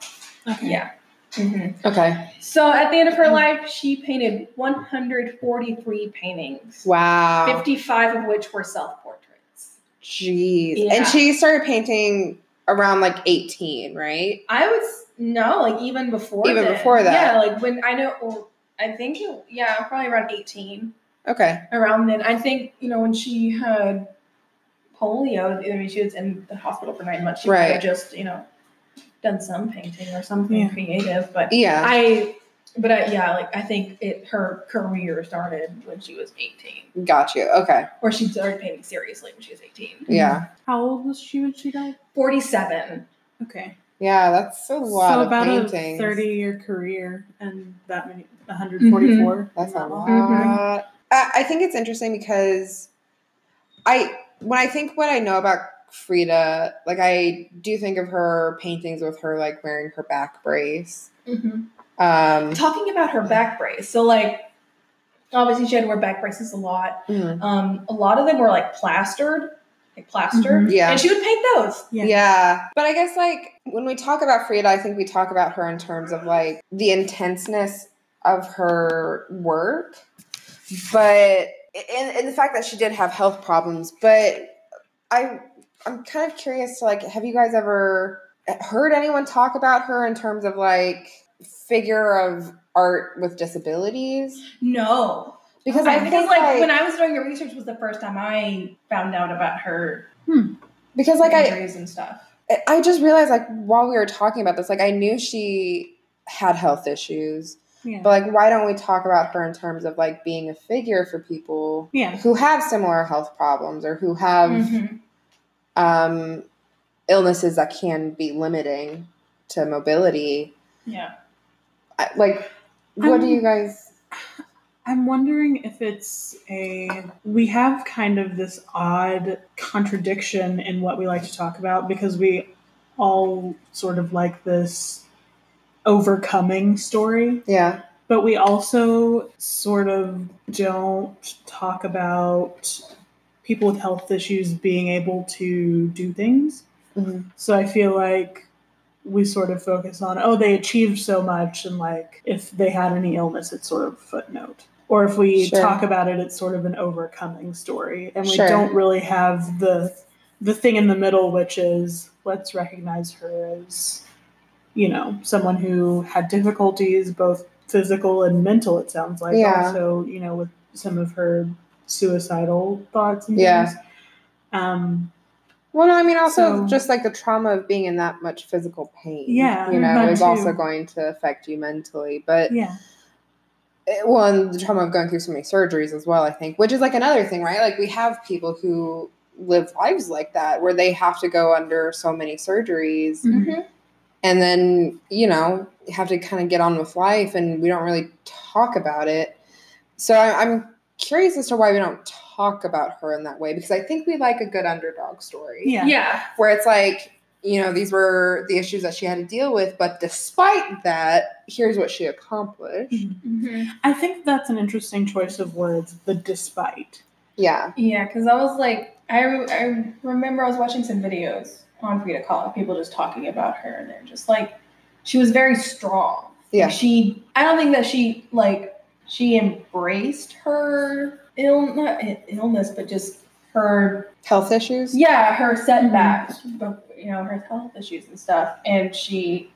Okay. Yeah. Mhm. Okay. So at the end of her life, she painted 143 paintings, Wow. 55 of which were self portraits. Jeez. Yeah. And she started painting around like 18, right? I was no, like even before Even then. before that. Yeah, like when I know, well, I think it, yeah, probably around 18. Okay. around then. I think you know when she had polio. I mean, she was in the hospital for nine months. She might Right. just you know done some painting or something Yeah. creative. But Yeah. I, but I, yeah, like I think it her career started when she was eighteen, Got you. Okay. or she started painting seriously when she was eighteen. Yeah. How old was she when she died? Forty-seven. Okay. Yeah, that's a lot so of about paintings. a 30 year career and that many 144. That's a lot. Mhm. I, I think it's interesting because I when I think what I know about Frida, like I do think of her paintings with her like wearing her back brace. Um, Talking about her back brace, so like obviously she had to wear back braces a lot. mhm. Um, a lot of them were like plastered, like plastered, Yeah. and she would paint those. Yeah. Yeah. But I guess like when we talk about Frida, I think we talk about her in terms of like the intenseness of her work, but and, and the fact that she did have health problems. But I I'm kind of curious to like, have you guys ever heard anyone talk about her in terms of like figure of art with disabilities? No, Because I, I, think because like, like, when I was doing the research was the first time I found out about her because like I injuries and stuff. I just realized like while we were talking about this, like I knew she had health issues, Yeah. but like why don't we talk about her in terms of like being a figure for people yeah. who have similar health problems or who have Mhm. Um, illnesses that can be limiting to mobility? Yeah, I, like, what do Um, you guys? I'm wondering if it's a. We have kind of this odd contradiction in what we like to talk about because we all sort of like this overcoming story, Yeah, but we also sort of don't talk about people with health issues being able to do things. Mhm. So I feel like we sort of focus on, oh, they achieved so much, and like if they had any illness, it's sort of a footnote. Or if we Sure. talk about it, it's sort of an overcoming story, and we Sure. don't really have the the thing in the middle, which is let's recognize her as, you know, someone who had difficulties, both physical and mental. It sounds like Yeah. also, you know, with some of her suicidal thoughts and Yeah. things. Um, Well, no, I mean, also So- just like the trauma of being in that much physical pain. Yeah, you know, is too. also going to affect you mentally. But yeah. it- well, and the trauma of going through so many surgeries as well, I think, which is like another thing, right? Like we have people who live lives like that where they have to go under so many surgeries Mhm. and then, you know, have to kind of get on with life and we don't really talk about it. So I, I'm curious as to why we don't talk about her in that way because I think we like a good underdog story Yeah. Yeah. where it's like you know these were the issues that she had to deal with but despite that here's what she accomplished Mhm. Mhm. I think that's an interesting choice of words, the despite. yeah Yeah, because I was like, I, re- I remember I was watching some videos on Frida Kahlo, people just talking about her, and they're just like, she was very strong. Yeah. She, I don't think that she like she embraced her ill not illness, but just her health issues yeah her setbacks, mm-hmm. but you know her health issues and stuff, and she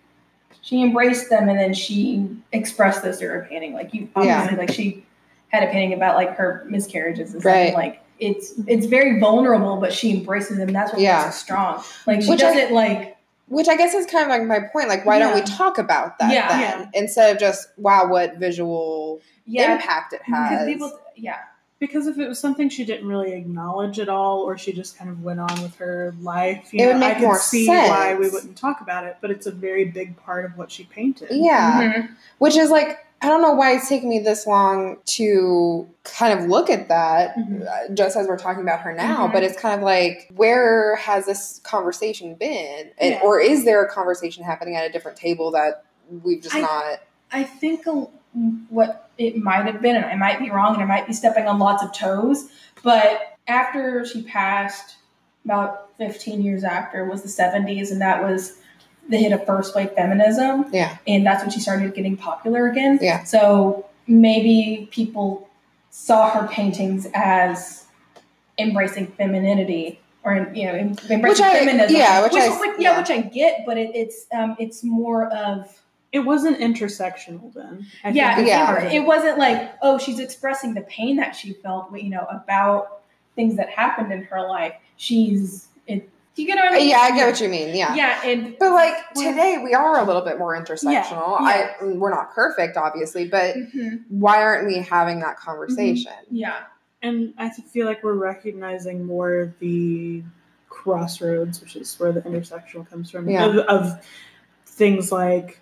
she embraced them, and then she expressed this through her painting. Like you, Yeah. obviously, like she had a painting about like her miscarriages and stuff. Right. And, like it's it's very vulnerable, but she embraces them. That's what Yeah. makes her strong. Like she Which doesn't like which i guess is kind of like my point like why don't we talk about that Yeah. then instead of just wow what visual yeah impact it has people yeah Because if it was something she didn't really acknowledge at all, or she just kind of went on with her life, you It know, would make I more see why we wouldn't talk about it. But it's a very big part of what she painted. yeah Mhm. which is like i don't know why it's taking me this long to kind of look at that Mhm. uh, just as we're talking about her now Mhm. but it's kind of like where has this conversation been And- Yeah. or is there a conversation happening at a different table that we've just I- not I think a, what it might have been, and I might be wrong, and I might be stepping on lots of toes, but after she passed, about 15 years after, was the 70s, and that was the hit of first wave feminism. Yeah. And that's when she started getting popular again. Yeah. So maybe people saw her paintings as embracing femininity. Or you know, em- embracing Which I- feminism, yeah, which I- which- yeah. yeah, which I get, but it, it's um, it's more of It wasn't intersectional then. I yeah, think Yeah. It, it wasn't like, oh, she's expressing the pain that she felt, you know, about things that happened in her life. She's, it, you get what I mean? yeah i get what you mean yeah Yeah, and but like today we are a little bit more intersectional Yeah. i we're not perfect obviously but mhm, why aren't we having that conversation yeah, And I feel like we're recognizing more of the crossroads, which is where the intersectional comes from, Yeah. of, of things like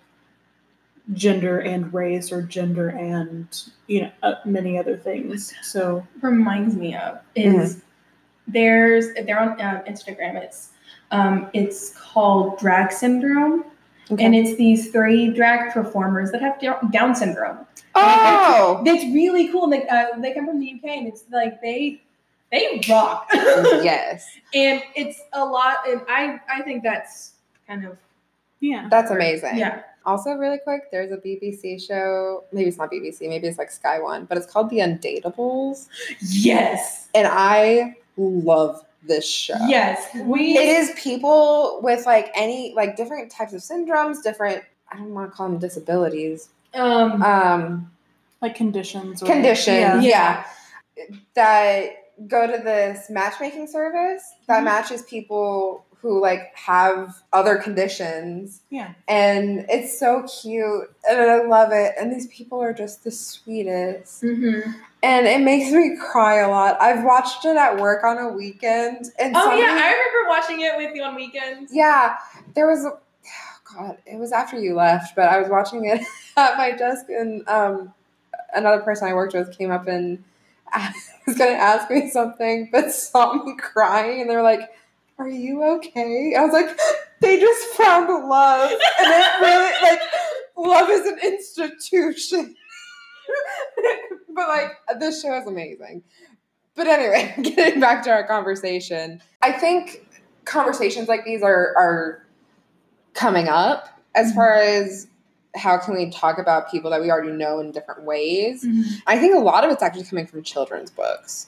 gender and race or gender and, you know, uh, many other things. So, reminds me of is there's they're on um, Instagram. It's um, it's called Drag Syndrome, Okay. and it's these three drag performers that have Down- syndrome. oh That's really cool. And They uh, they come from the UK, and it's like they they rock. *laughs* yes and it's a lot and i i think that's kind of yeah. that's amazing yeah Also, really quick, there's a BBC show. Maybe it's not BBC. Maybe it's like Sky One, but it's called The Undateables, yes and I love this show. yes we it is people with like any like different types of syndromes, different. I don't want to call them disabilities. um Um, Like conditions. Or, conditions. Yeah. Yeah. that go to this matchmaking service that Mhm. matches people who like have other conditions Yeah. and it's so cute and I love it. And these people are just the sweetest, mhm. And it makes me cry a lot. I've watched it at work on a weekend, and oh yeah i remember watching it with you on weekends yeah, there was a oh God, it was after you left, but I was watching it *laughs* at my desk, and um, another person I worked with came up and *laughs* was going to ask me something, but *laughs* saw me crying, and they were like. Are you okay? I was like, *gasps* they just found love, and it really like love is an institution. *laughs* but like this show is amazing. But anyway, *laughs* getting back to our conversation, I think conversations like these are are coming up as Mm-hmm. far as how can we talk about people that we already know in different ways. Mhm. I think a lot of it's actually coming from children's books.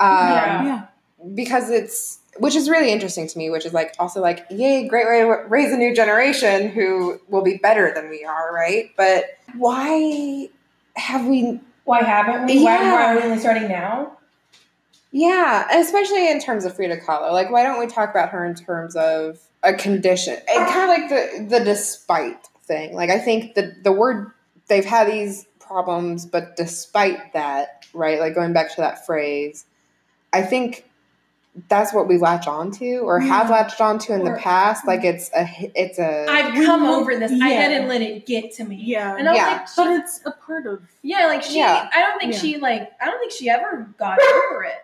Um, Yeah. Yeah. because it's which is really interesting to me which is like also like yay great way to raise a new generation who will be better than we are right but why have we why haven't we? Why, Yeah. why are we only starting now? Yeah especially in terms of frida kahlo. Like why don't we talk about her in terms of a condition? And kind of like the the despite thing. Like i think the the word they've had these problems, but despite that, right? Like going back to that phrase, I think that's what we latch onto or have Yeah. latched onto in Or- the past. Like mm-hmm. it's a it's a I've come over this. I yeah. hadn't let it get to me. Yeah. And I was Yeah. like, But it's a part of yeah, like she. Yeah. I don't think Yeah. she like. I don't think she ever got over it.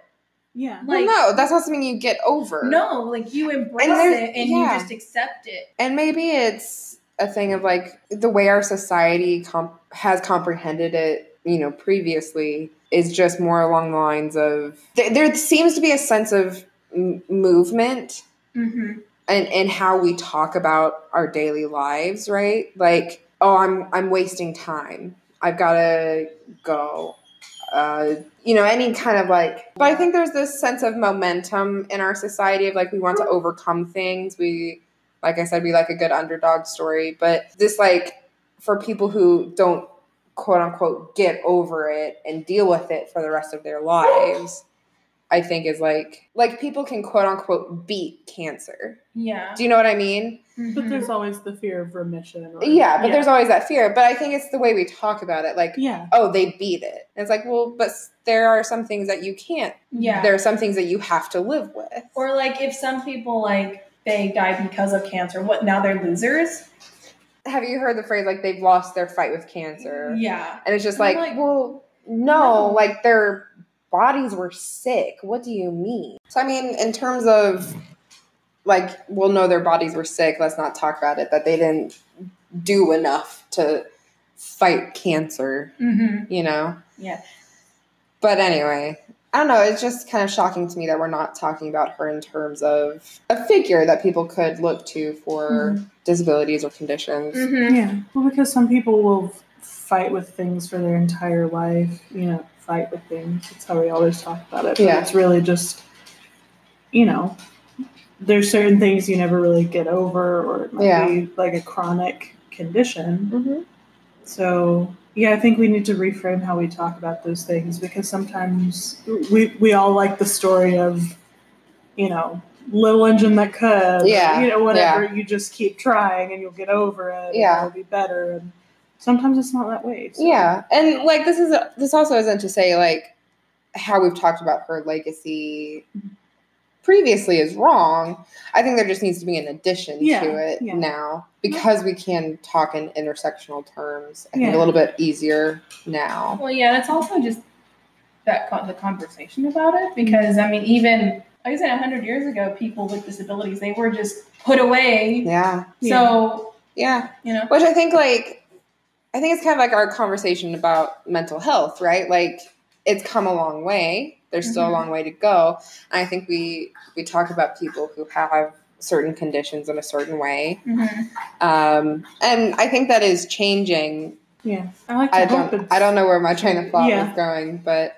yeah. well, no, that's not something you get over. no, like you embrace there- it and yeah. you just accept it. And maybe it's a thing of like the way our society comp- has comprehended it, you know, previously is just more along the lines of th- there seems to be a sense of m- movement Mm-hmm. and and how we talk about our daily lives, right? Like, oh, I'm I'm wasting time. I've got to go. Uh, you know, any kind of like. But I think there's this sense of momentum in our society of like we want to overcome things. We, like I said, we like a good underdog story. But this like for people who don't quote unquote get over it and deal with it for the rest of their lives. I think is like like people can quote unquote beat cancer. Yeah. Do you know what I mean? But Mhm. there's always the fear of remission. Or, Yeah, but there's always that fear. But I think it's the way we talk about it. Like, yeah. oh, they beat it. And it's like, well, but there are some things that you can't. yeah. There are some things that you have to live with. Or like if some people like they die because of cancer, what now they're losers? Have you heard the phrase like they've lost their fight with cancer? Yeah. And it's just like, like, well, no, no. like their bodies were sick. What do you mean? So I mean, in terms of like, well, no, their bodies were sick. Let's not talk about it. That they didn't do enough to fight cancer. Mm-hmm. You know. Yeah. But anyway, I don't know. It's just kind of shocking to me that we're not talking about her in terms of a figure that people could look to for disabilities or conditions. Mm-hmm. Yeah. Well, because some people will fight with things for their entire life. You know, fight with things. That's how we always talk about it. But Yeah. It's really just, you know, there's certain things you never really get over, or it might Yeah. be like a chronic condition. Mm-hmm. So yeah, I think we need to reframe how we talk about those things because sometimes we we all like the story of, you know, little engine that could. Yeah, You know, whatever. You just keep trying and you'll get over it. and Yeah. it'll be better. And sometimes it's not that way. so- Yeah, and like this is this also isn't to say like how we've talked about her legacy previously is wrong. I think there just needs to be an addition Yeah, to it yeah. now because we can talk in intersectional terms. I think a little bit easier now. Well, yeah, it's also just that the conversation about it because I mean, even like I said, hundred years ago, people with disabilities they were just put away. Yeah, So yeah. you know, Which I think like I think it's kind of like our conversation about mental health, right? Like it's come a long way. There's still a Mhm. long way to go. And I think we we talk about people who have certain conditions in a certain way. Mhm. Um, and I think that is changing. Yeah. I like I don't I don't know where my train of thought Yeah. was going, but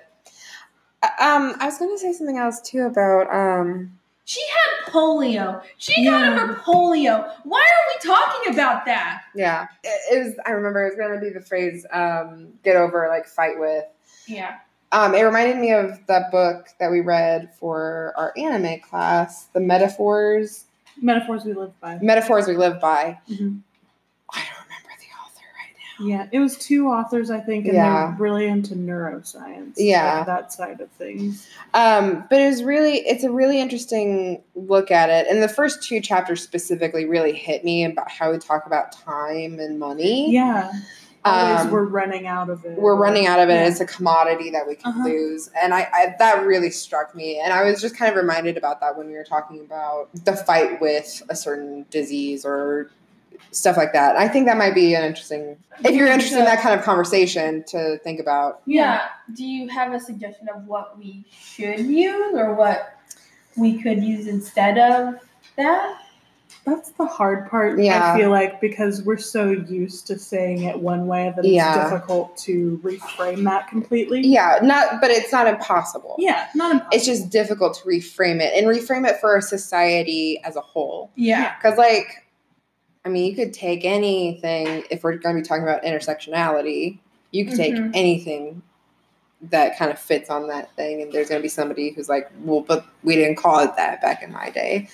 um I was gonna say something else too about um she had polio. She got Yeah. over polio. Why are we talking about that? yeah. It, it was I remember it was gonna be the phrase um get over like fight with. Yeah. Um, it reminded me of that book that we read for our anime class, the metaphors, metaphors we live by. metaphors we live by. Mhm. I don't remember the author right now. Yeah, it was two authors, I think, and Yeah. they're really into neuroscience. Yeah. like that side of things. Um, but it was really, it's a really interesting look at it. And the first two chapters specifically really hit me about how we talk about time and money. Yeah, always Um, we're running out of it. we're running out of it. Yeah. It's a commodity that we can Uh-huh. lose, and I, I that really struck me. And I was just kind of reminded about that when we were talking about the fight with a certain disease or stuff like that. I think that might be an interesting. If you're interested in that kind of conversation, to think about. Yeah. Do you have a suggestion of what we should use or what we could use instead of that? That's the hard part. Yeah. I feel like because we're so used to saying it one way that it's Yeah. difficult to reframe that completely. Yeah, not, but it's not impossible. Yeah, not impossible. It's just difficult to reframe it and reframe it for our society as a whole. Yeah. Because, like, I mean, you could take anything, if we're going to be talking about intersectionality, you could take Mhm. anything that kind of fits on that thing, and there's going to be somebody who's like, well, but we didn't call it that back in my day.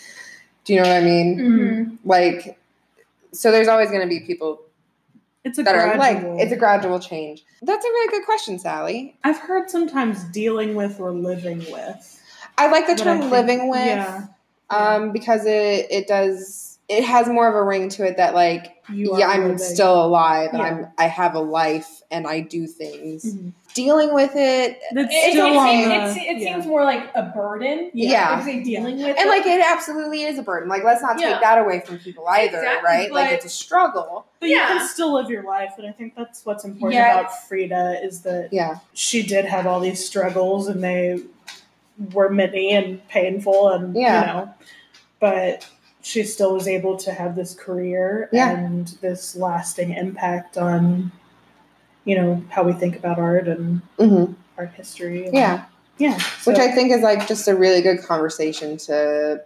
Do you know what I mean? Mhm. Like, so there's always going to be people It's a that are like gradual. it's a gradual change. That's a really good question, Sally. I've heard sometimes dealing with or living with. I like the term think- living with Yeah, um because it it does it has more of a ring to it that like yeah i'm living. still alive Yeah. i'm i have a life and i do things Mhm. Dealing with it That's It, it, still it, on seems- the- it it yeah. seems more like a burden. Yeah. Like say dealing with and it. like it absolutely is a burden like let's not Yeah. take that away from people either Exactly, right like it's a struggle But you can still live your life, and I think that's what's important Yeah. about Frida is that yeah she did have all these struggles, and they were many and painful, and Yeah. you know, but she still was able to have this career Yeah. and this lasting impact on, you know, how we think about art and hmm art history. and- yeah yeah. which i think is like just a really good conversation to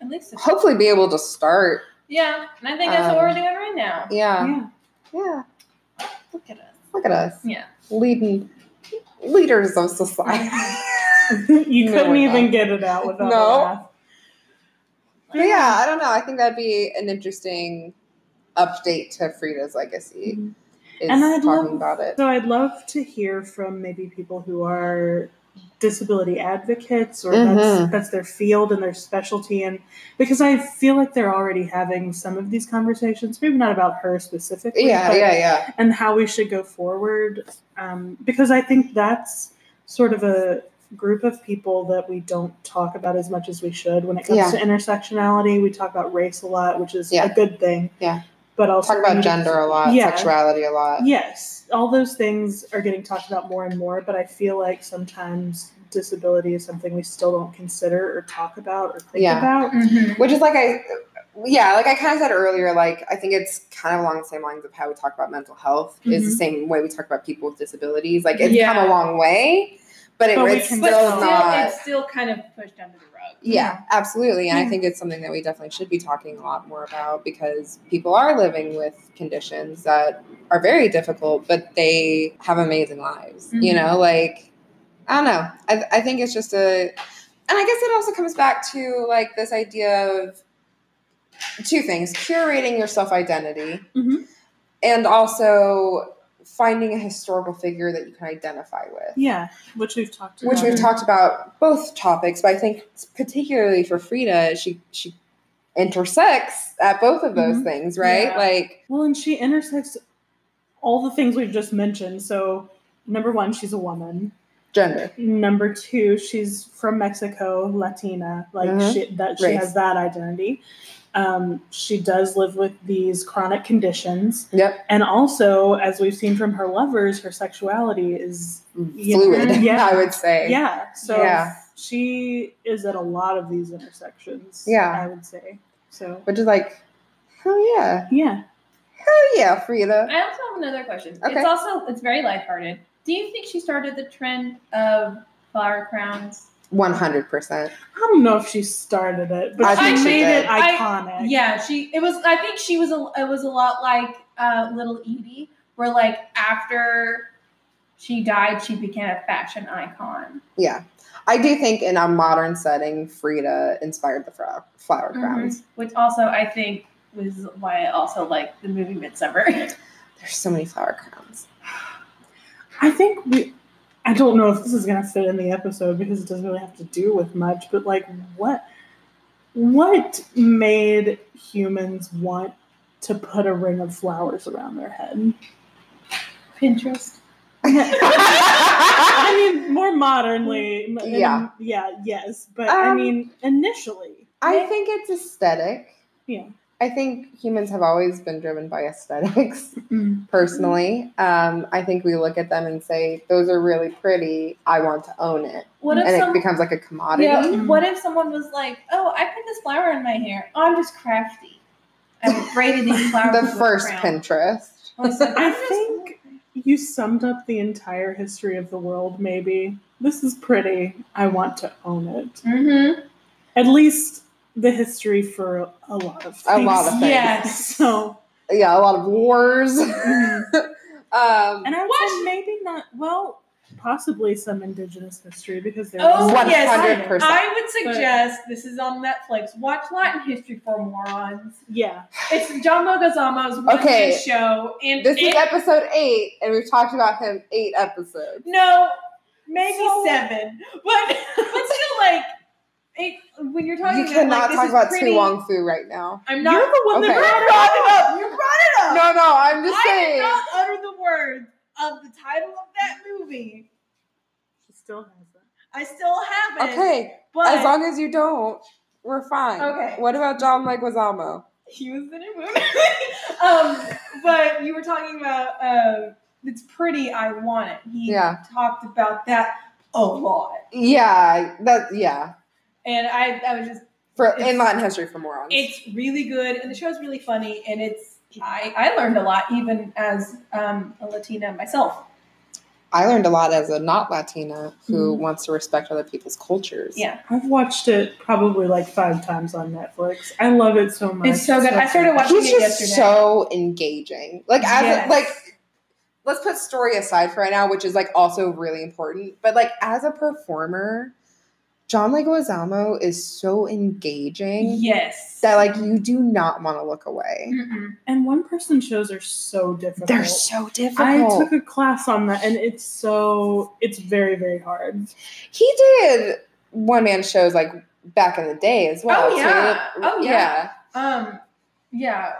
At least hopefully be able to start yeah, and I think that's what Um, we're doing right now. yeah yeah. yeah Look at us. look at us Yeah. leading leaders of society *laughs* you No, couldn't even not. get it out without No. But yeah, I don't know. I think that'd be an interesting update to Frida's legacy. Mhm. And I'd talking love- about it. So I'd love to hear from maybe people who are disability advocates or Mhm. that's that's their field and their specialty and because I feel like they're already having some of these conversations, maybe not about her specifically, Yeah, yeah, yeah. and how we should go forward. Um, because I think that's sort of a group of people that we don't talk about as much as we should when it comes Yeah. to intersectionality. We talk about race a lot, which is Yeah. a good thing. Yeah. But also Talk about we gender a lot, Yeah. sexuality a lot. Yes, all those things are getting talked about more and more, but I feel like sometimes disability is something we still don't consider or talk about or think Yeah. about. Which is like I, yeah, like I kind of said earlier. Like I think it's kind of along the same lines of how we talk about mental health. Is the Mhm. same way we talk about people with disabilities. Like it's Yeah. come a long way, but, it, But it's still still, not. it's still kind of pushed under the rug. Yeah, absolutely. And I think it's something that we definitely should be talking a lot more about because people are living with conditions that are very difficult, but they have amazing lives. You Mhm. know, like, I don't know. I, I think it's just a, and I guess it also comes back to like this idea of two things curating your self identity Mhm. and also finding a historical figure that you can identify with Yeah, which we've talked which about. we've talked about both topics, but I think particularly for Frida, she she intersects at both of those Mhm. things, right? Yeah. Like, Well, and she intersects all the things we've just mentioned. So, number one, she's a woman. gender. Number two, she's from Mexico, Latina. Like Mhm. she that she Race. has that identity. Um, she does live with these chronic conditions. Yep. And also, as we've seen from her lovers, her sexuality is *laughs* Yeah. Fluid, Yeah. I would say. yeah. So Yeah. she is at a lot of these intersections. Yeah. I would say. So Which is like, hell yeah. yeah. Hell yeah, Frida. I also have another question. Okay. It's also it's very lighthearted. Do you think she started the trend of flower crowns? 100%. I don't know if she started it, but I she think she made did. it I- iconic. Yeah, she. It was. I think she was. A, it was a lot like uh, Little Edie, where like after she died, she became a fashion icon. Yeah. I do think in a modern setting, Frida inspired the flower, flower crowns. Which also I think was why I also like the movie Midsommar. *laughs* There's so many flower crowns. I think we. I don't know if this is gonna fit in the episode because it doesn't really have to do with much, but like what what made humans want to put a ring of flowers around their head? Pinterest. I mean, more modernly, in- Yeah. yeah, yes, but I Um, mean, initially, I think it's aesthetic. yeah. I think humans have always been driven by aesthetics. *laughs* Mm. personally. Um, I think we look at them and say, those are really pretty. I want to own it. What if And some, it becomes like a commodity. yeah, Mhm. What if someone was like, "Oh, I put this flower in my hair. Oh, I'm just crafty. I've braided *laughs* these flowers." The first crown." Pinterest. *laughs* I said, I "I'm think you summed up the entire history of the world. Maybe this is pretty. I want to own it. Mhm. At least the history for a, a lot of A things. lot of things. Yes. So, Yeah, a lot of wars. *laughs* um, and I would say maybe not. Well, possibly some indigenous history because there's Oh, One yes. hundred percent. I would suggest this is on Netflix. Watch Latin History for Morons. yeah. It's John Leguizamo's one Okay. show, and This is episode eight, and we've talked about him eight episodes. no, maybe So- seven, but but still like it, when you're talking. You about, cannot like, this talk is about pretty, To Wong Foo right now. I'm not. You're the one Okay. that brought brought it it up. up. You brought it up. No, no, I'm just I did saying. not utter the words of the title of that movie. She still has that. I still have it. Okay, but as long as you don't, we're fine. Okay. What about John Leguizamo? he was in a movie. *laughs* um, but you were talking about uh, it's pretty. I want it. He Yeah. talked about that a lot, Yeah, that yeah. And I, I was just For in Latin history for morons. it's really good, and the show's really funny, and it's I, I learned a lot even as um, a Latina myself. I learned a lot as a not Latina who Mhm. wants to respect other people's cultures. Yeah, I've watched it probably like five times on Netflix. I love it so much. It's so good. I started watching He's it just yesterday. so engaging. Like as Yes. a, like let's put story aside for right now, which is like also really important. But like as a performer, John Leguizamo is so engaging yes, that like you do not want to look away. Mm-mm. And one person shows are so difficult. They're so difficult. I took a class on that, and it's so it's very very hard. he did one man shows like back in the day as well. Oh, yeah. too. Oh, yeah. Um, yeah,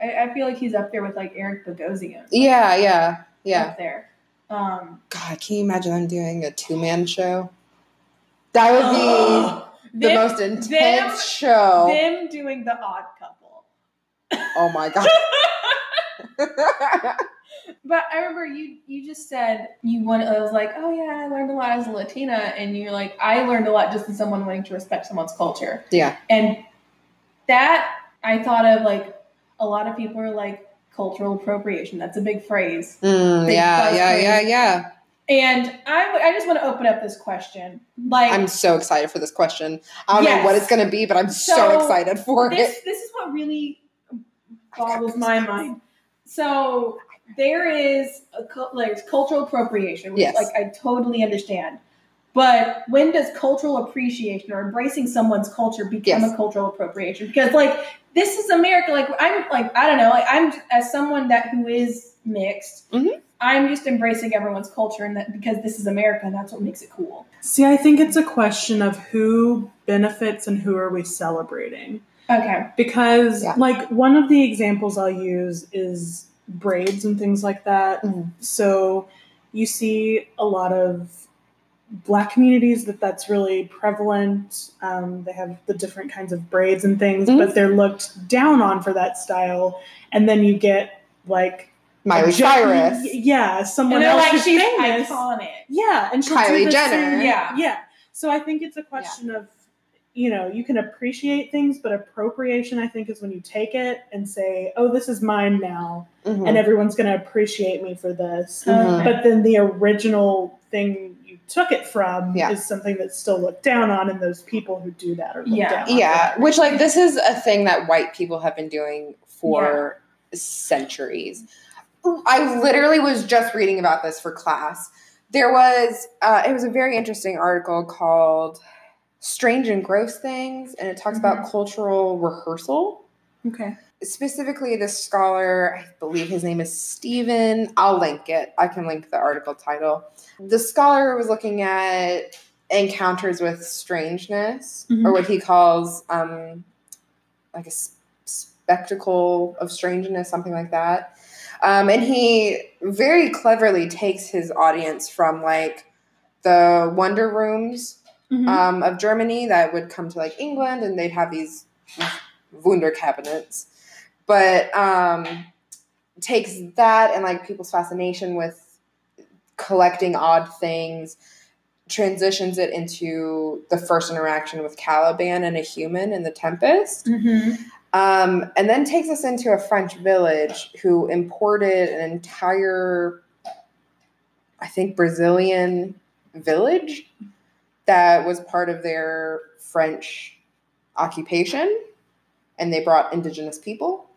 I, I feel like he's up there with like Eric Bogosian. Yeah, yeah, yeah. up there. Um, God, can you imagine them doing a two man show? That would be *gasps* the them, most intense them- show. them doing the Odd Couple. oh my god. *laughs* But I remember you you just said you want. I was like, oh yeah, I learned a lot as a Latina, and you're like, I learned a lot just as someone wanting to respect someone's culture. yeah. And that I thought of like a lot of people are like cultural appropriation. That's a big phrase. Mm, Big yeah, yeah, phrase. yeah, yeah. And I, w- I just want to open up this question. Like I'm so excited for this question. I don't know what it's going to be, but I'm so, So, excited for this it. this is what really boggles my mind. So there is a like cultural appropriation, which Yes. like I totally understand. But when does cultural appreciation or embracing someone's culture become Yes. a cultural appropriation? Because like this is America. Like I'm like I don't know. Like I'm as someone that who is mixed. Mhm. I'm just embracing everyone's culture, and that because this is America, and that's what makes it cool. See, I think it's a question of who benefits and who are we celebrating. Okay. Because, Yeah. like, one of the examples I'll use is braids and things like that. Mhm. So, you see a lot of black communities that that's really prevalent. Um, they have the different kinds of braids and things, Mhm. but they're looked down on for that style. And then you get like Miley a Cyrus. y- yeah, And someone they're else like who's she's famous. iconic. Yeah, and she'll Kylie do Jenner. same- Yeah. yeah. So I think it's a question of, you know, you can appreciate things, but appropriation, I think, is when you take it and say, "Oh, this is mine now," Mhm. and everyone's going to appreciate me for this. Mhm. But then the original thing you took it from Yeah. is something that's still looked down on, and those people who do that are looked Yeah. down on. Yeah, which like this is a thing that white people have been doing for centuries. I literally was just reading about this for class. There was uh, it was a very interesting article called "Strange and Gross Things," and it talks about cultural rehearsal. Okay. Specifically, this scholar, I believe his name is Stephen. I'll link it. I can link the article title. The scholar was looking at encounters with strangeness, Mhm. or what he calls um, like a spectacle of strangeness, something like that. Um, and he very cleverly takes his audience from like the wonder rooms Mhm. um, of Germany that would come to like England, and they'd have these Wunder cabinets. But um, takes that and like people's fascination with collecting odd things, transitions it into the first interaction with Caliban and a human in the Tempest. Mm-hmm. Um, and then takes us into a French village who imported an entire, I think, Brazilian village that was part of their French occupation. And they brought indigenous people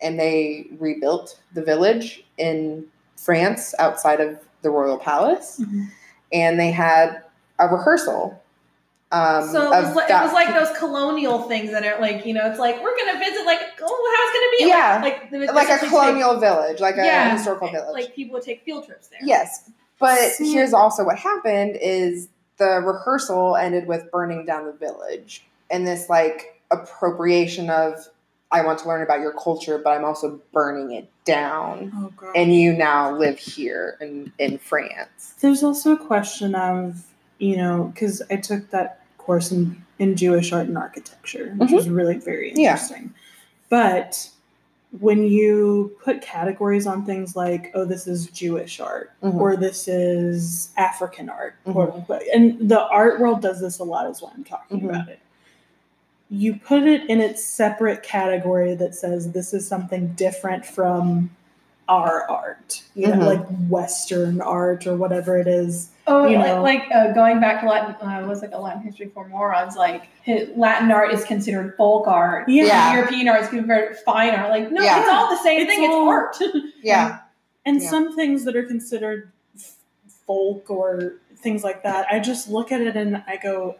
and they rebuilt the village in France outside of the royal palace. Mhm. and they had a rehearsal. Um, So it was, of like, it was like those colonial things that are like, you know, it's like we're gonna visit like oh how's it gonna be? Yeah. Like, like, like a essentially colonial village, like a Yeah. historical village. Like people would take field trips there. Yes, but See- here's also what happened: is the rehearsal ended with burning down the village, and this like appropriation of I want to learn about your culture, but I'm also burning it down, Oh god. and you now live here in in France. There's also a question of, you know, because I took that course in, in Jewish art and architecture, which Mhm. was really very Yeah. interesting. But when you put categories on things like, oh, this is Jewish art, Mhm. or this is African art, Mhm. quote unquote, and the art world does this a lot, is why I'm talking Mhm. about it. You put it in its separate category that says this is something different from our art, you know, Mhm. like Western art or whatever it is. Oh, You like, know. like uh, going back to Latin, uh, was like a Latin history for morons. Like Latin art is considered folk art. Yeah. Yeah. European art is considered fine art. Like no, Yeah. it's all the same It's thing. all- it's art. *laughs* Yeah, And Yeah. some things that are considered folk or things like that, I just look at it and I go,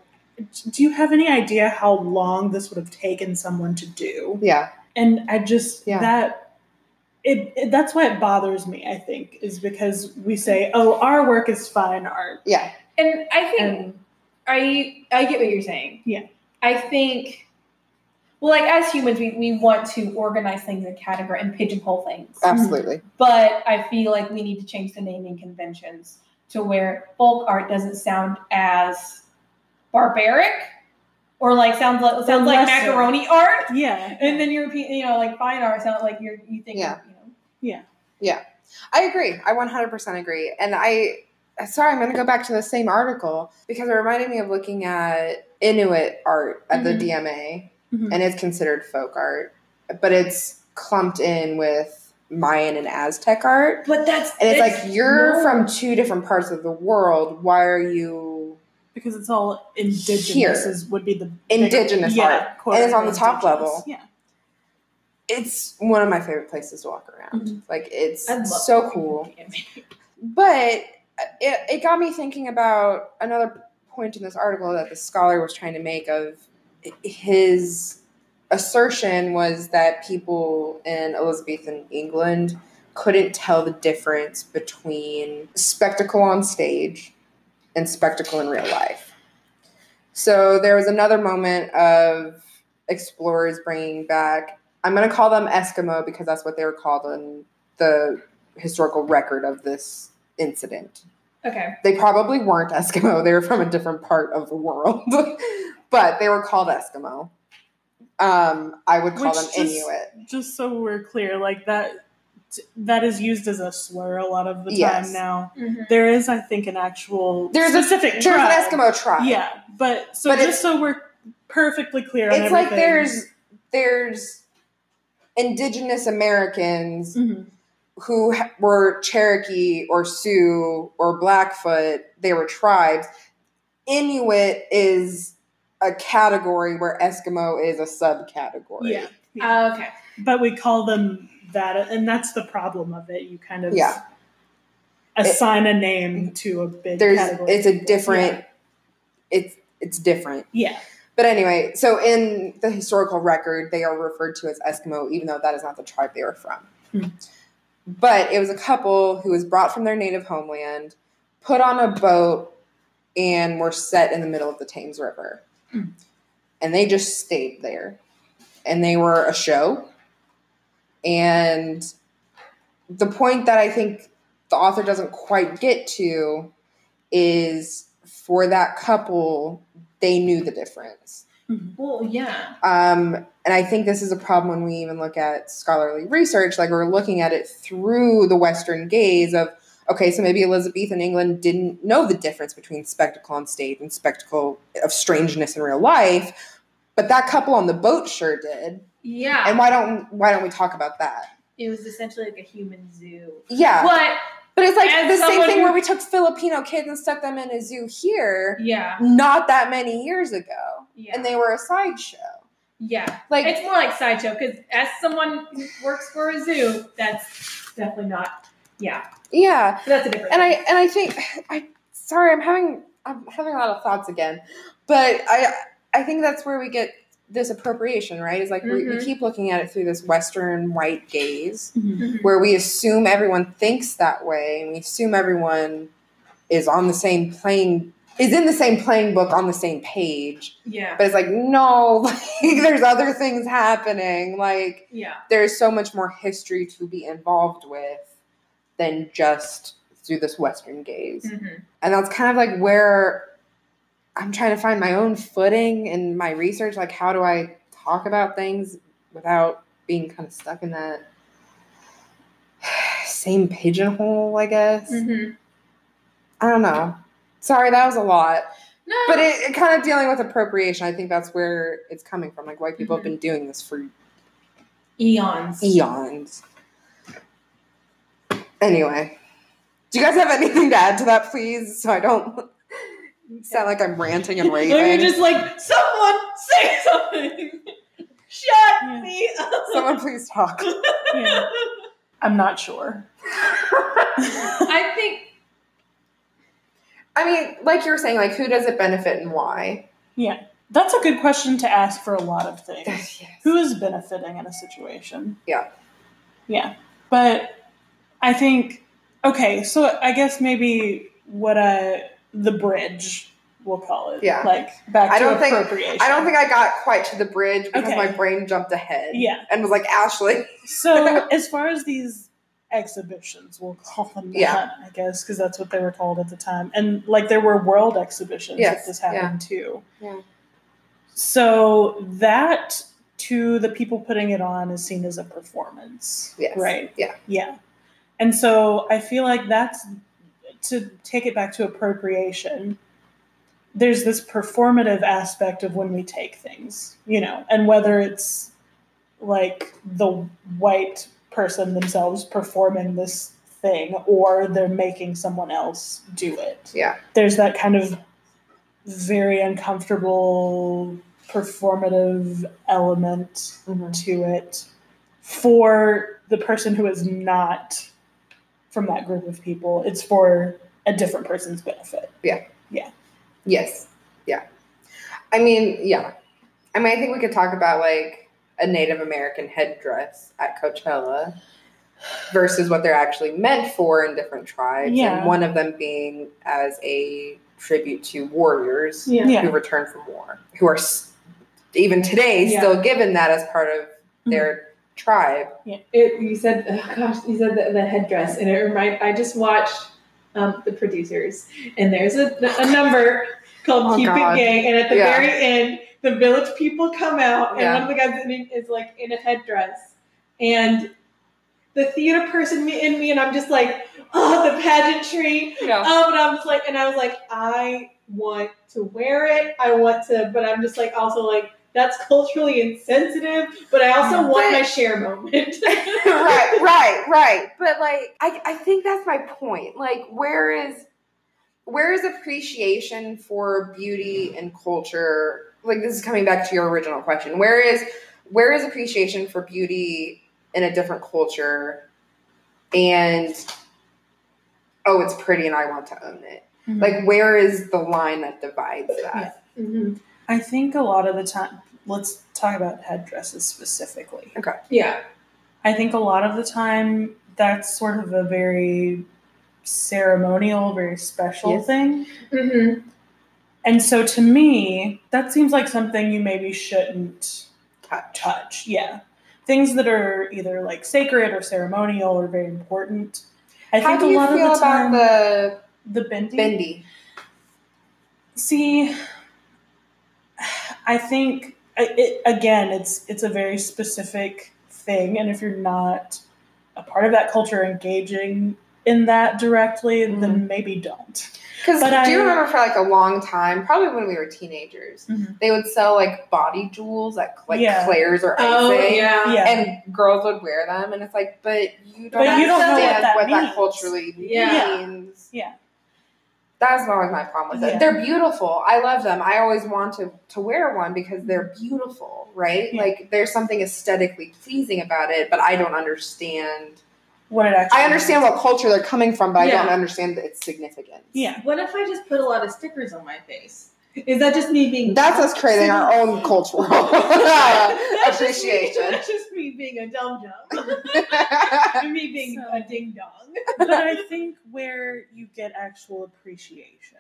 do you have any idea how long this would have taken someone to do? yeah, And I just, Yeah. that, it, it, that's why it bothers me, I think, is because we say, oh, our work is fine art. yeah, And I think And I I get what you're saying. Yeah. I think well like as humans we, we want to organize things in category and pigeonhole things. absolutely. Mm-hmm. But I feel like we need to change the naming conventions to where folk art doesn't sound as barbaric or like sounds like sounds like macaroni art. yeah. And then European you know, like fine art sounds like you're you think Yeah. you know. Yeah. Yeah, I agree. I 100% agree. And I, sorry, I'm going to go back to the same article because it reminded me of looking at Inuit art at Mhm. the DMA, Mhm. and it's considered folk art, but it's clumped in with Mayan and Aztec art. But that's And it's it's- like, you're no. from two different parts of the world. Why are you Because it's all indigenous, Here. is, would be the Indigenous art. quote And it's on the top level. Yeah. it's one of my favorite places to walk around. Mhm. Like, it's so cool. *laughs* But it, it got me thinking about another point in this article that the scholar was trying to make of his assertion was that people in Elizabethan England couldn't tell the difference between spectacle on stage and spectacle in real life. So there was another moment of explorers bringing back, I'm going to call them Eskimo because that's what they were called in the historical record of this incident. Okay. They probably weren't Eskimo, they were from a different part of the world, *laughs* but they were called Eskimo. Um, I would call Which them just- Inuit. just so we're clear, like that that is used as a slur a lot of the time Yes. now. Mhm. There is, I think, an actual There's a specific There's tribe. an Eskimo tribe. Yeah, but so But just so we're perfectly clear on It's like there's there's indigenous Americans Mhm. who ha- were Cherokee or Sioux or Blackfoot, they were tribes. Inuit is a category where Eskimo is a subcategory. yeah, Uh, okay. but we call them that, and that's the problem of it. You kind of Yeah. assign a name to a big There's category. it's a different it's it's different. Yeah, But anyway, so in the historical record, they are referred to as Eskimo, even though that is not the tribe they were from. Hmm. But it was a couple who was brought from their native homeland, put on a boat, and were set in the middle of the Thames River. Hmm. And they just stayed there. And they were a show. And the point that I think the author doesn't quite get to is for that couple, they knew the difference. Well, yeah. Um, and I think this is a problem when we even look at scholarly research. Like we're looking at it through the Western gaze of, okay, so maybe Elizabethan England didn't know the difference between spectacle on stage and spectacle of strangeness in real life, but that couple on the boat sure did. Yeah. And why don't why don't we talk about that? it was essentially like a human zoo. Yeah, But but it's like the same thing who- where we took Filipino kids and stuck them in a zoo here, yeah. not that many years ago, Yeah. and they were a sideshow. yeah. Like It's more like sideshow because as someone who works for a zoo, that's definitely not. Yeah. yeah, So that's a different. and I and I think I sorry, I'm having I'm having a lot of thoughts again, but I I think that's where we get this appropriation, right? Is like we, we Mhm. keep looking at it through this Western white gaze, Mm-hmm. where we assume everyone thinks that way, and we assume everyone is on the same playing is in the same playing book on the same page. Yeah. But it's like no, *laughs* like, there's other things happening. Like Yeah. there's so much more history to be involved with than just through this Western gaze. Mhm. And that's kind of like where I'm trying to find my own footing in my research. Like, how do I talk about things without being kind of stuck in that *sighs* same pigeonhole, I guess? Mhm. I don't know. Sorry, that was a lot. No. But it, it kind of dealing with appropriation, I think that's where it's coming from. Like, white people have been doing this for eons. eons. Anyway, do you guys have anything to add to that, please? So I don't sound like I'm ranting and *laughs* Let me raving. just like someone say something. Shut Yeah. me up. Someone please talk. *laughs* Yeah. I'm not sure. *laughs* I think I mean, like you were saying, like who does it benefit and why? Yeah. That's a good question to ask for a lot of things. yes. Who is benefiting in a situation? Yeah. Yeah. But I think okay, so I guess maybe what I the bridge we'll call it. Yeah. Like back I don't think- I don't think I got quite to the bridge because Okay. my brain jumped ahead. Yeah. And was like, Ashley. So *laughs* as far as these exhibitions, we'll call them that, Yeah. I guess, because that's what they were called at the time. And like there were world exhibitions Yes, that this happened too. Yeah. So that to the people putting it on is seen as a performance. Yes. Right. Yeah. Yeah. And so I feel like that's to take it back to appropriation. There's this performative aspect of when we take things, you know, and whether it's like the white person themselves performing this thing or they're making someone else do it. Yeah. There's that kind of very uncomfortable performative element mm-hmm. to it for the person who is not from that group of people. It's for a different person's benefit. Yeah. Yeah. Yes. Yeah. I mean, yeah. I mean, I think we could talk about like a Native American headdress at Coachella versus what they're actually meant for in different tribes. Yeah. And one of them being as a tribute to warriors Yeah. Yeah. who return from war, who are s- even today Yeah. still given that as part of Mm-hmm. their tribe. it, you said *laughs* oh gosh you said the, the headdress and it remind I just watched um, the producers and there's a, a number called Oh, Keep God. It Gay and at the Yeah. very end the village people come out and Yeah. one of the guys in it is like in a headdress and the theater person me- in me and I'm just like oh the pageantry Yeah. um and I'm just like and I was like I want to wear it I want to but I'm just like also like that's culturally insensitive but I also want But- my Cher moment *laughs* *laughs* right, right, right. But like, I, I think that's my point. Like, where is where is appreciation for beauty and culture? Like, this is coming back to your original question. Where is where is appreciation for beauty in a different culture? And oh, it's pretty, and I want to own it. Mhm. Like, where is the line that divides that? hmm I think a lot of the time, let's talk about headdresses specifically. Okay. Yeah. I think a lot of the time that's sort of a very ceremonial, very special Yes. thing. Mm-hmm. And so to me, that seems like something you maybe shouldn't Touch. touch. Yeah. Things that are either like sacred or ceremonial or very important. I How think do a you lot feel of the time about the the bindi. bindi? See, I think it, again, it's it's a very specific thing, and if you're not a part of that culture, engaging in that directly, then maybe don't. Because But do you remember for like a long time, probably when we were teenagers, Mhm. they would sell like body jewels, like like Yeah. Claire's or Oh icing, yeah. Yeah. and girls would wear them, and it's like, but you don't, But you don't know what understand that what that, culturally Yeah. means. Yeah. That's always my problem with it. Yeah. They're beautiful. I love them. I always want to to wear one because they're beautiful, right? Yeah. Like there's something aesthetically pleasing about it, but I don't understand what it actually I understand means. what culture they're coming from, but I don't understand its significance. Yeah. What if I just put a lot of stickers on my face? Is that just me being? That's us creating our own *laughs* cultural *laughs* That's just me- appreciation. That's just me being a dum *laughs* dum. me being So- a ding dong. but I think where you get actual appreciation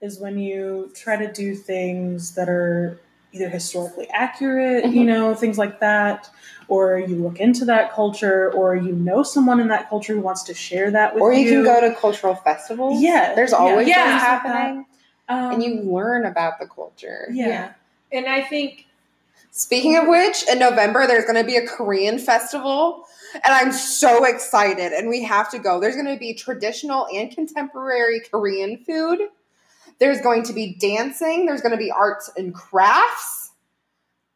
is when you try to do things that are either historically accurate, you Mhm. know, things like that, or you look into that culture, or you know someone in that culture who wants to share that with you. or you. you can go to cultural festivals. Yeah, There's always yeah. things things like happening, um, and you learn about the culture. yeah. Yeah. And I think Speaking of which, in November there's going to be a Korean festival, and I'm so excited. And we have to go. There's going to be traditional and contemporary Korean food. There's going to be dancing. There's going to be arts and crafts.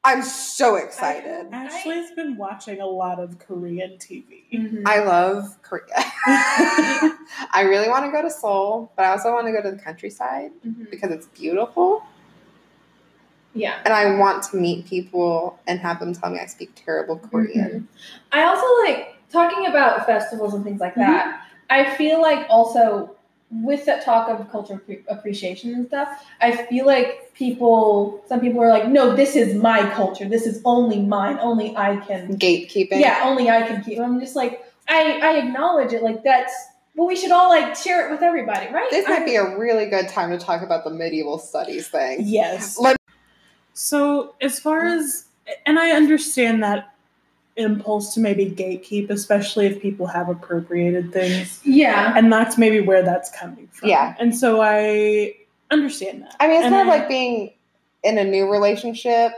I'm so excited. Ashley's been watching a lot of Korean TV. I love Korea. *laughs* I really want to go to Seoul, but I also want to go to the countryside Mhm. because it's beautiful. yeah. And I want to meet people and have them tell me I speak terrible Korean. I also like talking about festivals and things like Mm-hmm. that. I feel like also with that talk of cultural appre- appreciation and stuff, I feel like people, some people are like, no, this is my culture. This is only mine. Only I can. Gatekeeping. Yeah, only I can keep. I'm just like, I, I acknowledge it. Like that's, well, we should all like share it with everybody, right? This might I- be a really good time to talk about the medieval studies thing. Yes. Let- So as far as and I understand that impulse to maybe gatekeep, especially if people have appropriated things. Yeah. And that's maybe where that's coming from. Yeah. And so I understand that. I mean, it's And kind of like being in a new relationship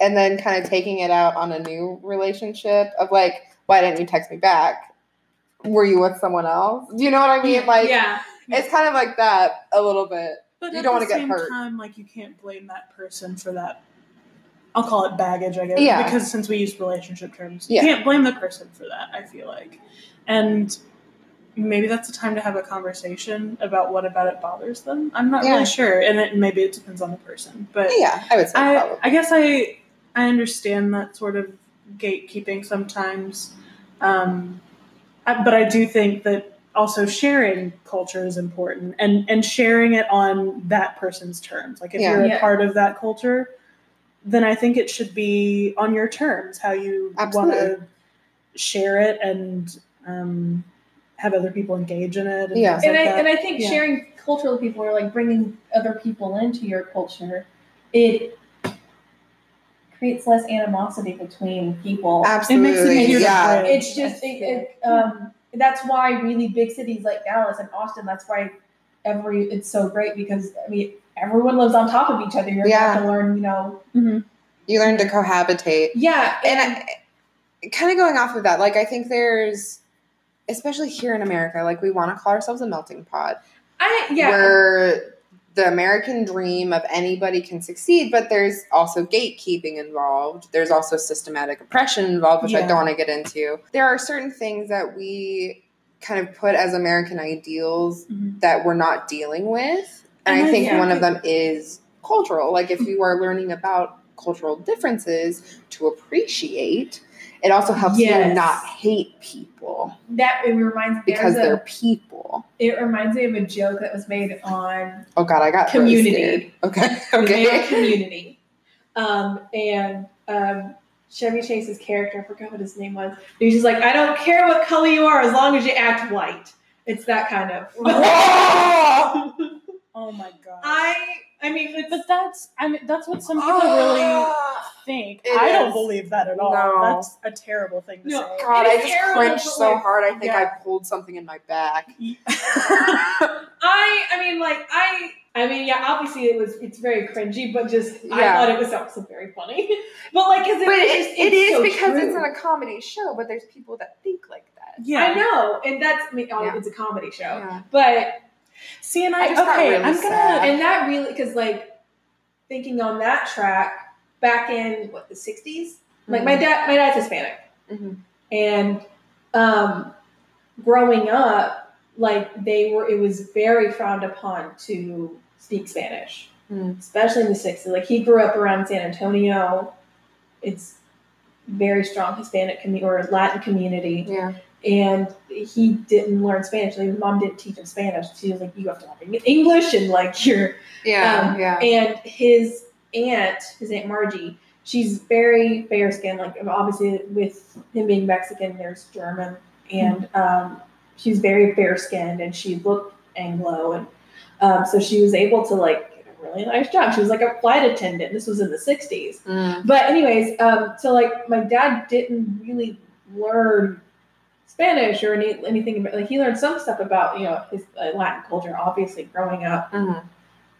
and then kind of taking it out on a new relationship of like, why didn't you text me back? Were you with someone else? Do you know what I mean? Like, yeah. it's kind of like that a little bit. But you at don't the wanna get hurt. time, like you can't blame that person for that. I'll call it baggage, I guess. Yeah. Because since we use relationship terms, Yeah. you can't blame the person for that. I feel like, and maybe that's the time to have a conversation about what about it bothers them. I'm not Yeah. really sure, and it, maybe it depends on the person. But Yeah, I would say I. I guess I I understand that sort of gatekeeping sometimes, um, but I do think that also sharing culture is important and and sharing it on that person's terms. Like if Yeah. you're a Yeah. part of that culture, then I think it should be on your terms how you want to share it and um, have other people engage in it. And Yeah. and like I that. and I think Yeah. sharing culture with people or like bringing other people into your culture, it creates less animosity between people. Absolutely. makes it easier yeah. It's just it, it, um, that's why really big cities like Dallas and Austin. That's why every it's so great because I mean everyone lives on top of each other. You're Yeah. going to learn, you know. Mhm. You learn to cohabitate. Yeah, and I, kind of going off of that, like I think there's, especially here in America, like we want to call ourselves a melting pot, I yeah. where the American dream of anybody can succeed, but there's also gatekeeping involved. There's also systematic oppression involved, which I don't want to get into. There are certain things that we kind of put as American ideals Mhm. that we're not dealing with. And, I *laughs* think think- one of them is cultural. Like if you are learning about cultural differences to appreciate, it also helps Yes. you not hate people that it reminds because a- they're people. it reminds me of a joke that was made on Oh god, I got Community. Really okay. *laughs* Okay. community. Um, and um, Chevy Chase's character, I forgot what his name was. He's just like, I don't care what color you are as long as you act white. It's that kind of. *laughs* Whoa! Oh my god. I I mean, it's, But that's I mean that's what some people really Ah. think. It I don't is. believe that at all. No. That's a terrible thing to No. say. God, It I just terrible, cringed so like, hard. I think yeah. I pulled something in my back. *laughs* *laughs* *laughs* I I mean, like I I mean, yeah, obviously it was it's very cringy, but just I thought it was also very funny. but like, cause it, but was it, it it's so because true. it's in a comedy show, but there's people that think like that. yeah. I know, and that's I mean, oh, Yeah. it's a comedy show, Yeah. but See, and I I, just okay, really I'm gonna. and that really because like thinking on that track back in what the 60s like my dad my dad's hispanic Mhm. and um growing up like they were it was very frowned upon to speak spanish Mm. especially in the 60s like he grew up around san antonio it's very strong hispanic community or latin community Yeah. And he didn't learn Spanish. Like his mom didn't teach him Spanish. She was like, "You have to learn English," and like *laughs* you're Yeah, um, yeah. And his aunt, his aunt Margie, she's very fair skinned. Like obviously with him being Mexican, there's German, and um, she's very fair skinned, and she looked Anglo, and um, so she was able to like get a really nice job. She was like a flight attendant. This was in the '60s. Mm. But anyways, um, so like my dad didn't really learn Spanish or any anything. Like he learned some stuff about you know his uh, Latin culture, obviously growing up. Mhm.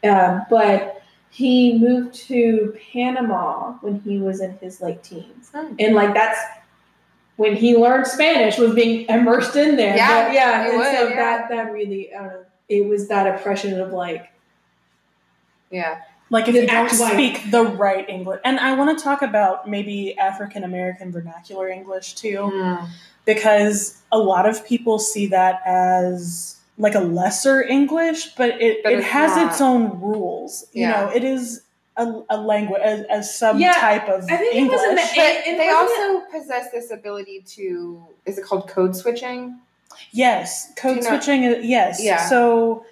Um, but he moved to Panama when he was in his late teens, Mm. and like that's when he learned Spanish was being immersed in there. Yeah, But, yeah. And would, so yeah. that that really, I it was that impression of like, Yeah. Like if The you don't act- like- speak the right English, and I want to talk about maybe African American vernacular English too, Mm. because a lot of people see that as like a lesser English, but it, But it it's has not. its own rules. You know, it is a, a language, a, a subtype Yeah, of I think it English. was in the But and they wasn't also possess this ability to, is it called code switching? Yes, code Do you know- switching. Yes. Yeah. So,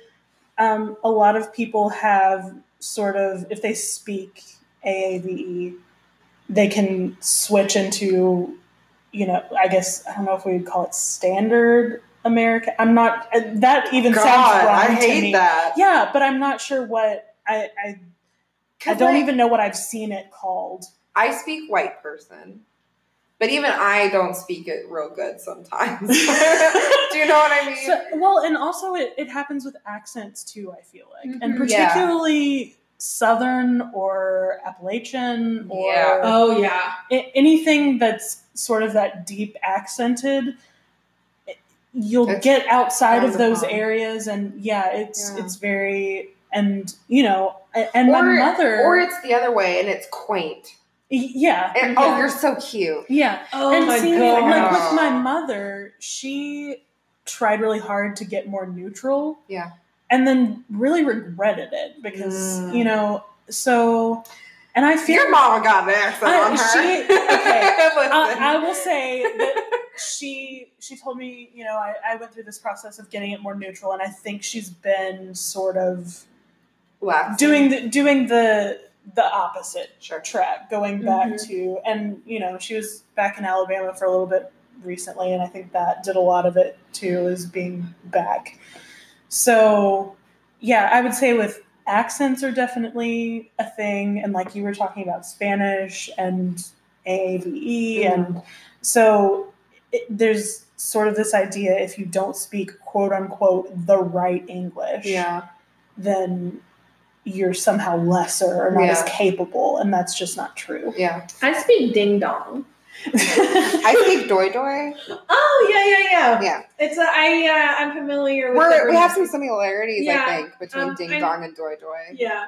um, a lot of people have sort of, if they speak AAVE, they can switch into, you know, I guess I don't know if we would call it standard American. I'm not. uh, That even sounds wrong I to hate me. that. Yeah, but I'm not sure what I. I, I don't even know what I've seen it called. I speak white person, but even I don't speak it real good sometimes. *laughs* *laughs* Do you know what I mean? So, well, and also it, it happens with accents too, I feel like. And Mhm. Yeah. particularly Southern or Appalachian or Yeah. Oh yeah. a- anything that's sort of that deep accented, you'll It's get outside of kinda those fun. areas and yeah, it's Yeah. it's very and you know, a- and my mother or it's the other way and it's quaint. Y- yeah. And, yeah. Oh, you're so cute. yeah. Oh and my see, god. like with my mother, she tried really hard to get more neutral. Yeah. And then really regretted it because, Mm. you know, so, and I feel Your mom got an accent I- on her. she- *laughs* okay, Listen. I, I will say that she she told me, you know, I, I went through this process of getting it more neutral, and I think she's been sort of Laughs. doing the doing the the opposite Sure. track, going back Mhm. to, and you know, she was back in Alabama for a little bit recently, and I think that did a lot of it too, is being back. So, yeah, I would say with accents are definitely a thing, and like you were talking about Spanish and AAVE, Mhm. and so it, there's sort of this idea if you don't speak quote unquote the right English, Yeah. then you're somehow lesser or not as capable, and that's just not true. Yeah. I speak ding dong. I speak doi doi. Oh yeah, yeah, yeah. Yeah. It's a, I uh, I'm familiar with. We're, we have some similarities, Yeah, I think, between um, ding I'm- dong and doi doi. Yeah.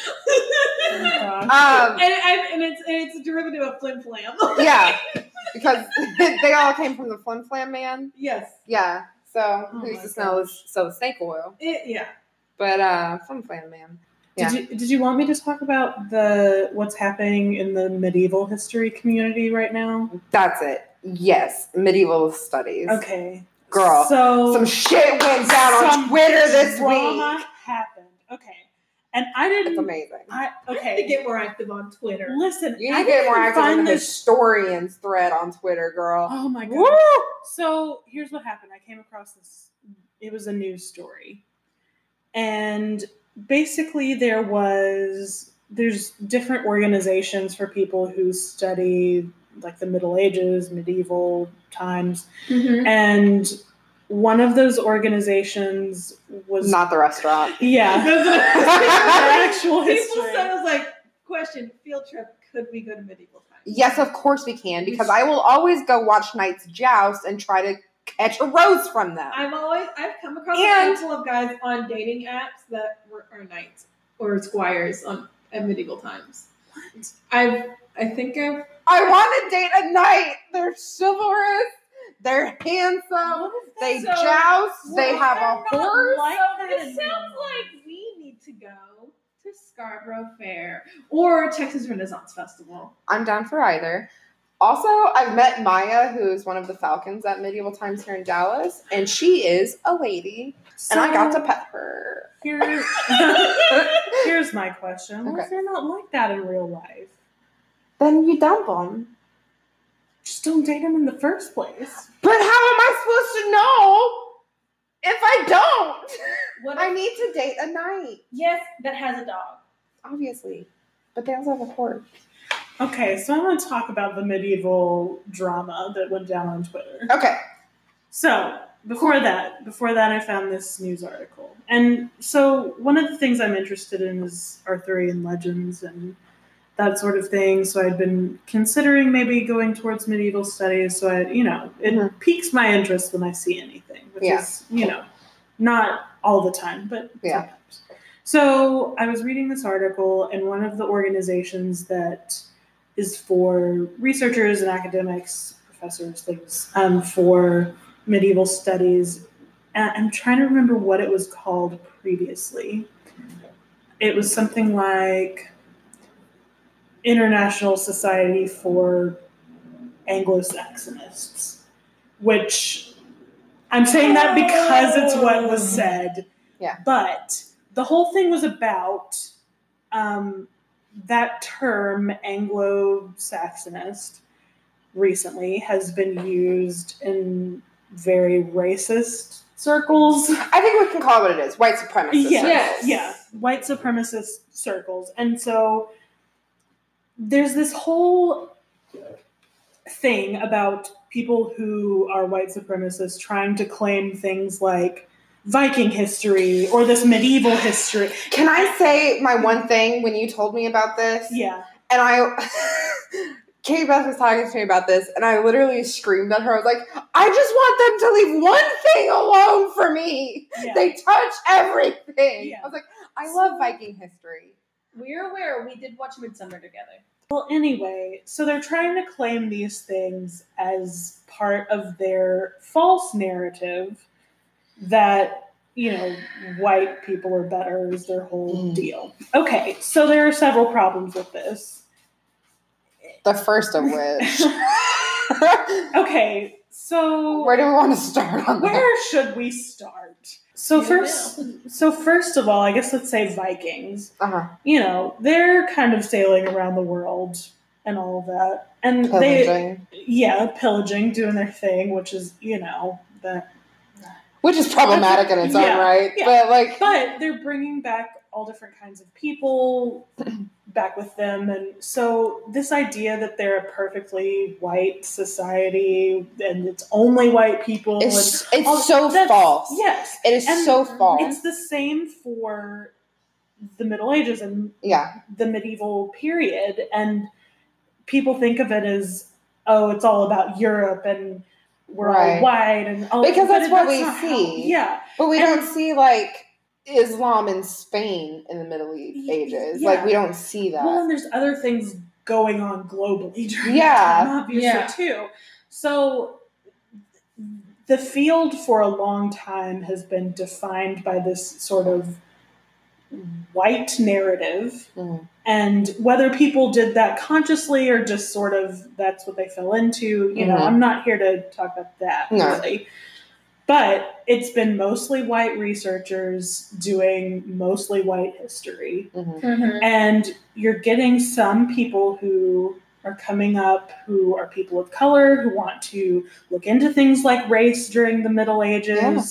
Uh, Um, and, and, and it's and it's a derivative of flim flam. *laughs* yeah, because *laughs* they all came from the Flim Flam Man. yes. Yeah, so Oh who used to smell gosh. sell snake oil? It, yeah. But uh, Flim Flam Man. Yeah. Did you did you want me to talk about the what's happening in the medieval history community right now? That's it. Yes, medieval studies. Okay, Girl, So Some shit went down on some Twitter this drama week. happened. Okay, and I didn't. It's amazing. I I need to okay. get more active on Twitter. Listen, You I need to get more active in find the this. historians thread on Twitter, girl. Oh my god. So here's what happened. I came across this. It was a news story, and basically there was there's different organizations for people who study like the Middle Ages, medieval times, Mm-hmm. and one of those organizations was Not the restaurant. yeah *laughs* the *laughs* actual People said, I was like, question, field trip, could we go to medieval times? Yes, of course we can, because I will always go watch Knights Joust and try to catch a rose from them. I've always I've come across And- a couple of guys on dating apps that were are knights or squires on at medieval times. What? I've I think I've I want to date a knight. They're chivalrous. They're handsome. What is that? They So- joust. They have a horse. like So that this in sounds like we need to go to Scarborough Fair or Texas Renaissance Festival. I'm down for either. Also, I've met Maya, who's one of the Falcons at Medieval Times here in Dallas, and she is a lady, and I got to pet her. Here, *laughs* here's my question: What if Okay. they're not like that in real life? Then you dump them. Just don't date them in the first place. But how am I supposed to know if I don't? What I need to date a knight, yes, that has a dog. obviously. But they also have a horse. Okay, so I want to talk about the medieval drama that went down on Twitter. Okay. So before that, before that, I found this news article, and so one of the things I'm interested in is Arthurian legends and that sort of thing. So I'd been considering maybe going towards medieval studies. So I, you know, it Mhm. piques my interest when I see anything, which Yeah. is, you know, not all the time, but Yeah. sometimes. So I was reading this article, and one of the organizations that is for researchers and academics, professors, things um, for medieval studies. And I'm trying to remember what it was called previously. It was something like International Society for Anglo-Saxonists, which I'm saying that because it's what was said. Yeah. But the whole thing was about um, that term, Anglo Saxonist, recently has been used in very racist circles. I think we can call it what it is white supremacist. Yeah, Yes. yeah, white supremacist circles. And so there's this whole thing about people who are white supremacists trying to claim things like Viking history or this medieval history. Can I say my one thing when you told me about this? Yeah. And I, *laughs* Katie Beth was talking to me about this, and I literally screamed at her. I was like, I just want them to leave one thing alone for me. yeah. They touch everything. Yeah. I was like, I love Viking history. We're aware. We did watch Midsommar together. Well, anyway, so they're trying to claim these things as part of their false narrative that, you know, white people are better is their whole Mm. deal. Okay, so there are several problems with this. The first of which. *laughs* *laughs* Okay, so Where do we want to start on that? where should we start? So You first, so first of all, I guess let's say Vikings. Uh-huh. You know, they're kind of sailing around the world and all of that, and they yeah, pillaging, doing their thing, which is, you know, that. Which is problematic in its own right. yeah. But, like, But they're bringing back all different kinds of people *clears throat* back with them. And so, this idea that they're a perfectly white society and it's only white people. it's, and it's so false. Yes. It is And so false. It's the same for the Middle Ages and yeah. the medieval period. And people think of it as, oh, it's all about Europe and we're Right. and all Because that's what we not how- see. yeah. But we And- don't see, like, Islam in Spain in the Middle Y- Ages. yeah. Like, we don't see that. Well, and there's other things going on globally during Yeah. that time, obviously Yeah. too. So the field for a long time has been defined by this sort of white narrative. Mhm. And whether people did that consciously or just sort of that's what they fell into, you know, Mhm. I'm not here to talk about that No. really. But it's been mostly white researchers doing mostly white history. Mhm. Mm-hmm. And you're getting some people who are coming up who are people of color who want to look into things like race during the Middle Ages, Yeah.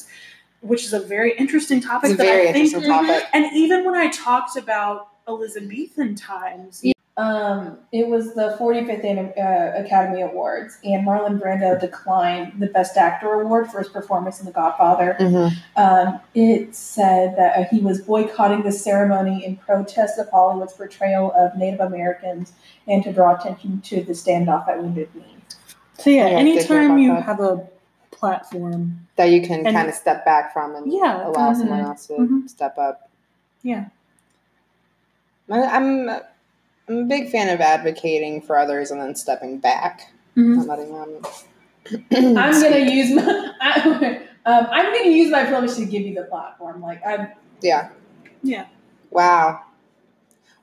Which is a very interesting topic. It's a that very I think, interesting topic. and even when I talked about Elizabethan times, Um, it was the 45th uh, Academy Awards, and Marlon Brando declined the Best Actor award for his performance in The Godfather. Mhm. Um, it said that uh, he was boycotting the ceremony in protest of Hollywood's portrayal of Native Americans and to draw attention to the standoff at Wounded Knee. so yeah, Yeah, I did hear anytime you that. have a platform, That you can And- kind of step back from and Yeah. allow someone else to Mhm. step up. yeah, I'm, I'm a big fan of advocating for others and then stepping back. Mhm. and letting them. *clears throat* I'm gonna use my I, *laughs* um, I'm gonna use my privilege to give you the platform. Like I'm Yeah. Yeah. Wow.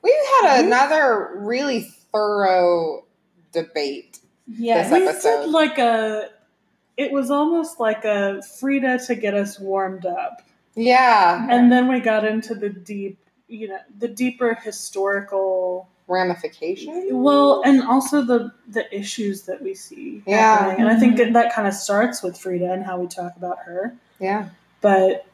We've had Mhm. another really thorough debate Yeah, This we episode. did like a. It was almost like a Frida to get us warmed up, Yeah, and then we got into the deep, you know, the deeper historical. ramifications. Well, and also the the issues that we see Yeah. happening, and I think mm-hmm. that, that kind of starts with Frida and how we talk about her, Yeah, but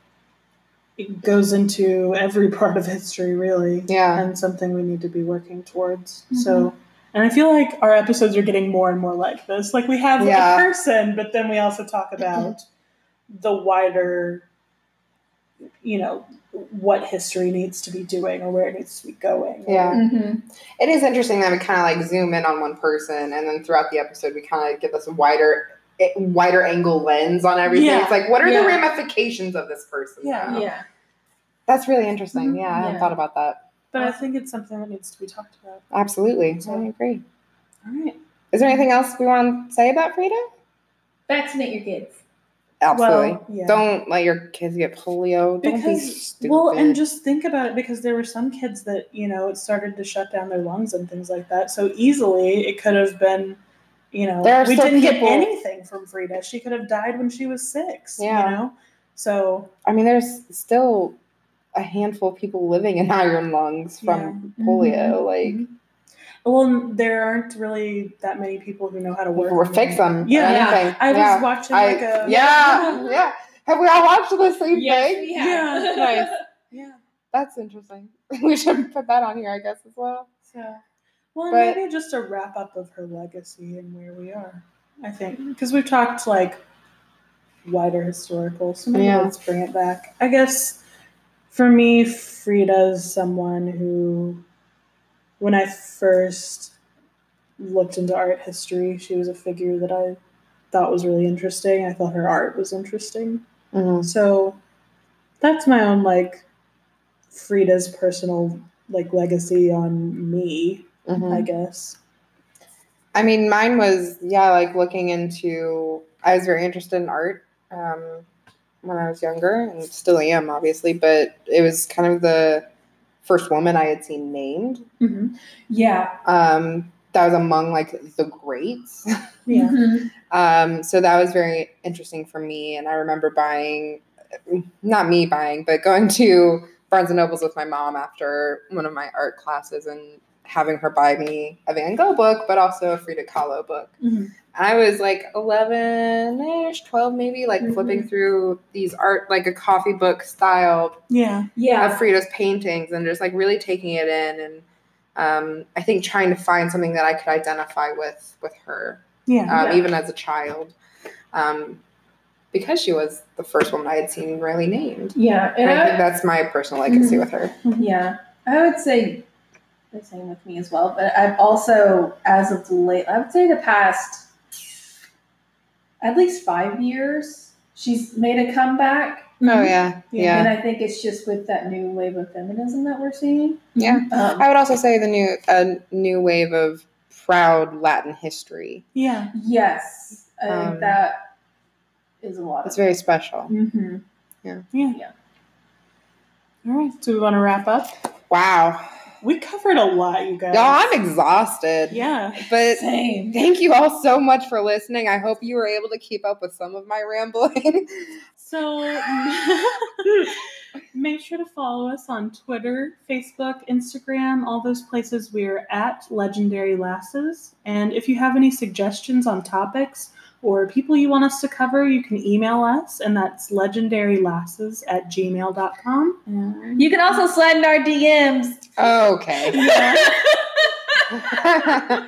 it goes into every *laughs* part of history, really. yeah, and something we need to be working towards. Mm-hmm. So, and I feel like our episodes are getting more and more like this. Like we have Yeah. a person, but then we also talk about the wider, you know, what history needs to be doing or where it needs to be going. yeah. Mm-hmm. It is interesting that we kind of like zoom in on one person, and then throughout the episode, we kind of get this wider, eh, wider angle lens on everything. Yeah. It's like, what are Yeah. the ramifications of this person? Yeah. now? Yeah. that's really interesting. Yeah, I hadn't Yeah. thought about that. But I think it's something that needs to be talked about. Absolutely, I agree. All right. Is there anything else we want to say about Frida? Vaccinate your kids. Absolutely. Well, yeah. Don't let your kids get polio. Don't be Because stupid. well, and just think about it because there were some kids that you know it started to shut down their lungs and things like that. So easily it could have been, you know, There we didn't people- get anything from Frida. She could have died when she was six. Yeah. You know, so I mean, there's still a handful of people living in *laughs* iron lungs from mm-hmm. polio. Mm-hmm. Like, well, there aren't really that many people who know how to work or fix them. Yeah, yeah. I was yeah. watching I- like a yeah, *laughs* yeah. Have we all watched the same Yes, thing? we Yeah, *laughs* nice. yeah. That's interesting. We should put that on here, I guess, as well. So, well, But- maybe just a wrap up of her legacy and where we are. I think because we've talked like wider historical, so maybe Yeah. let's bring it back. I guess for me, Frida's someone who, when I first looked into art history, she was a figure that I thought was really interesting. I thought her art was interesting. Mm-hmm. So that's my own like Frida's personal like legacy on me, Mm-hmm. I guess. I mean, mine was yeah, like looking into. I was very interested in art um, when I was younger, and still am, obviously. But it was kind of the first woman I had seen named. Mm-hmm. Yeah. Um, that was among like the greats. *laughs* Yeah. Mhm. Um, so that was very interesting for me. And I remember buying, not me buying, but going to Barnes and Nobles with my mom after one of my art classes and having her buy me a Van Gogh book, but also a Frida Kahlo book. Mhm. And I was like 11 ish, 12 maybe, like Mhm. flipping through these art, like a coffee book style Yeah. Yeah. of Frida's paintings and just like really taking it in. And um, I think trying to find something that I could identify with with her Yeah. um, Yeah. even as a child, um, because she was the first woman I had seen really named. Yeah. And And I think that's my personal legacy Mhm. with her. yeah. I would say the same with me as well. But I've also, as of late, I would say the past at least five years, she's made a comeback. Oh yeah, yeah, And I think it's just with that new wave of feminism that we're seeing. yeah. Um, I would also say the new a new wave of proud Latin history. Yeah. yes. I think Um, that is a lot It's of very special. Mm-hmm. Yeah. Yeah. All right. So we want to wrap up. Wow, We covered a lot, you guys. y'all, I'm exhausted. Yeah. but Same. thank you all so much for listening. I hope you were able to keep up with some of my rambling. So *laughs* make sure to follow us on Twitter, Facebook, Instagram, all those places we're at Legendary Lasses. And if you have any suggestions on topics or people you want us to cover, you can email us, and that's legendarylasses at gmail.com. And You can also slide in our DMs. okay. Yeah. *laughs*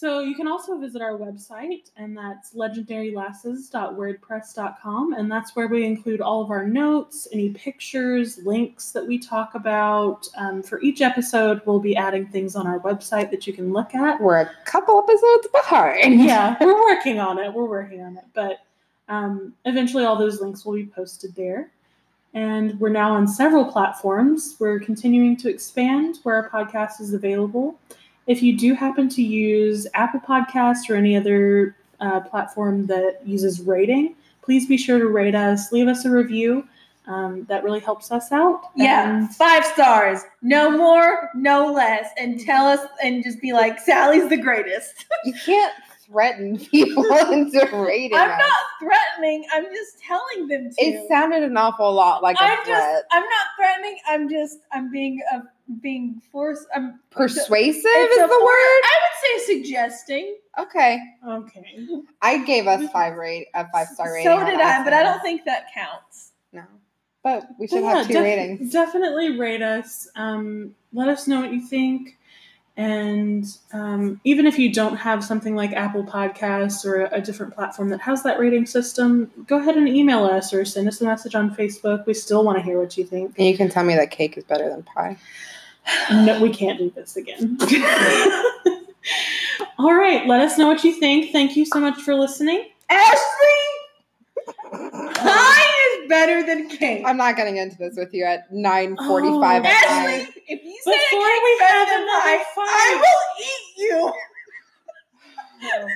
So you can also visit our website, and that's legendarylasses.wordpress.com, and that's where we include all of our notes, any pictures, links that we talk about. Um, for each episode, we'll be adding things on our website that you can look at. We're a couple episodes behind. *laughs* Yeah, *laughs* we're working on it. We're working on it, but um, eventually, all those links will be posted there. And we're now on several platforms. We're continuing to expand where our podcast is available. If you do happen to use Apple Podcasts or any other uh, platform that uses rating, please be sure to rate us, leave us a review. Um, that really helps us out. Yeah, And- five stars. No more, no less. And tell us and just be like, Sally's the greatest. *laughs* You can't threaten people *laughs* into rating I'm us. not threatening. I'm just telling them to. It sounded an awful lot like a I'm threat. just. I'm not threatening. I'm just. I'm being. Uh, being forced. I'm Persuasive is the for- word. I would say suggesting. Okay, Okay. I gave us five rate a five star rating. So on did I, but I don't think that counts. No, but we should But have yeah, two def- ratings. Definitely rate us. Um, let us know what you think. And um, even if you don't have something like Apple Podcasts or a different platform that has that rating system, go ahead and email us or send us a message on Facebook. We still want to hear what you think. And you can tell me that cake is better than pie. No, we can't do this again. *laughs* All right, let us know what you think. Thank you so much for listening. Ashley, pie is better than cake. I'm not getting into this with you at 9:45 Oh. at Ashley, night. if you say Before we better have another pie, fight. I will eat you. Oh.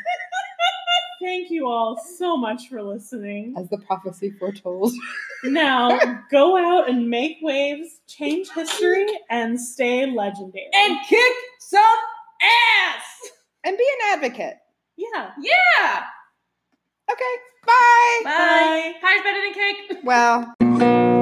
Thank you all so much for listening. As the prophecy foretold. *laughs* Now go out and make waves, change history, and stay legendary. And kick some ass. And be an advocate. yeah. Yeah. Okay, bye. Bye. Pie's better than cake. Well,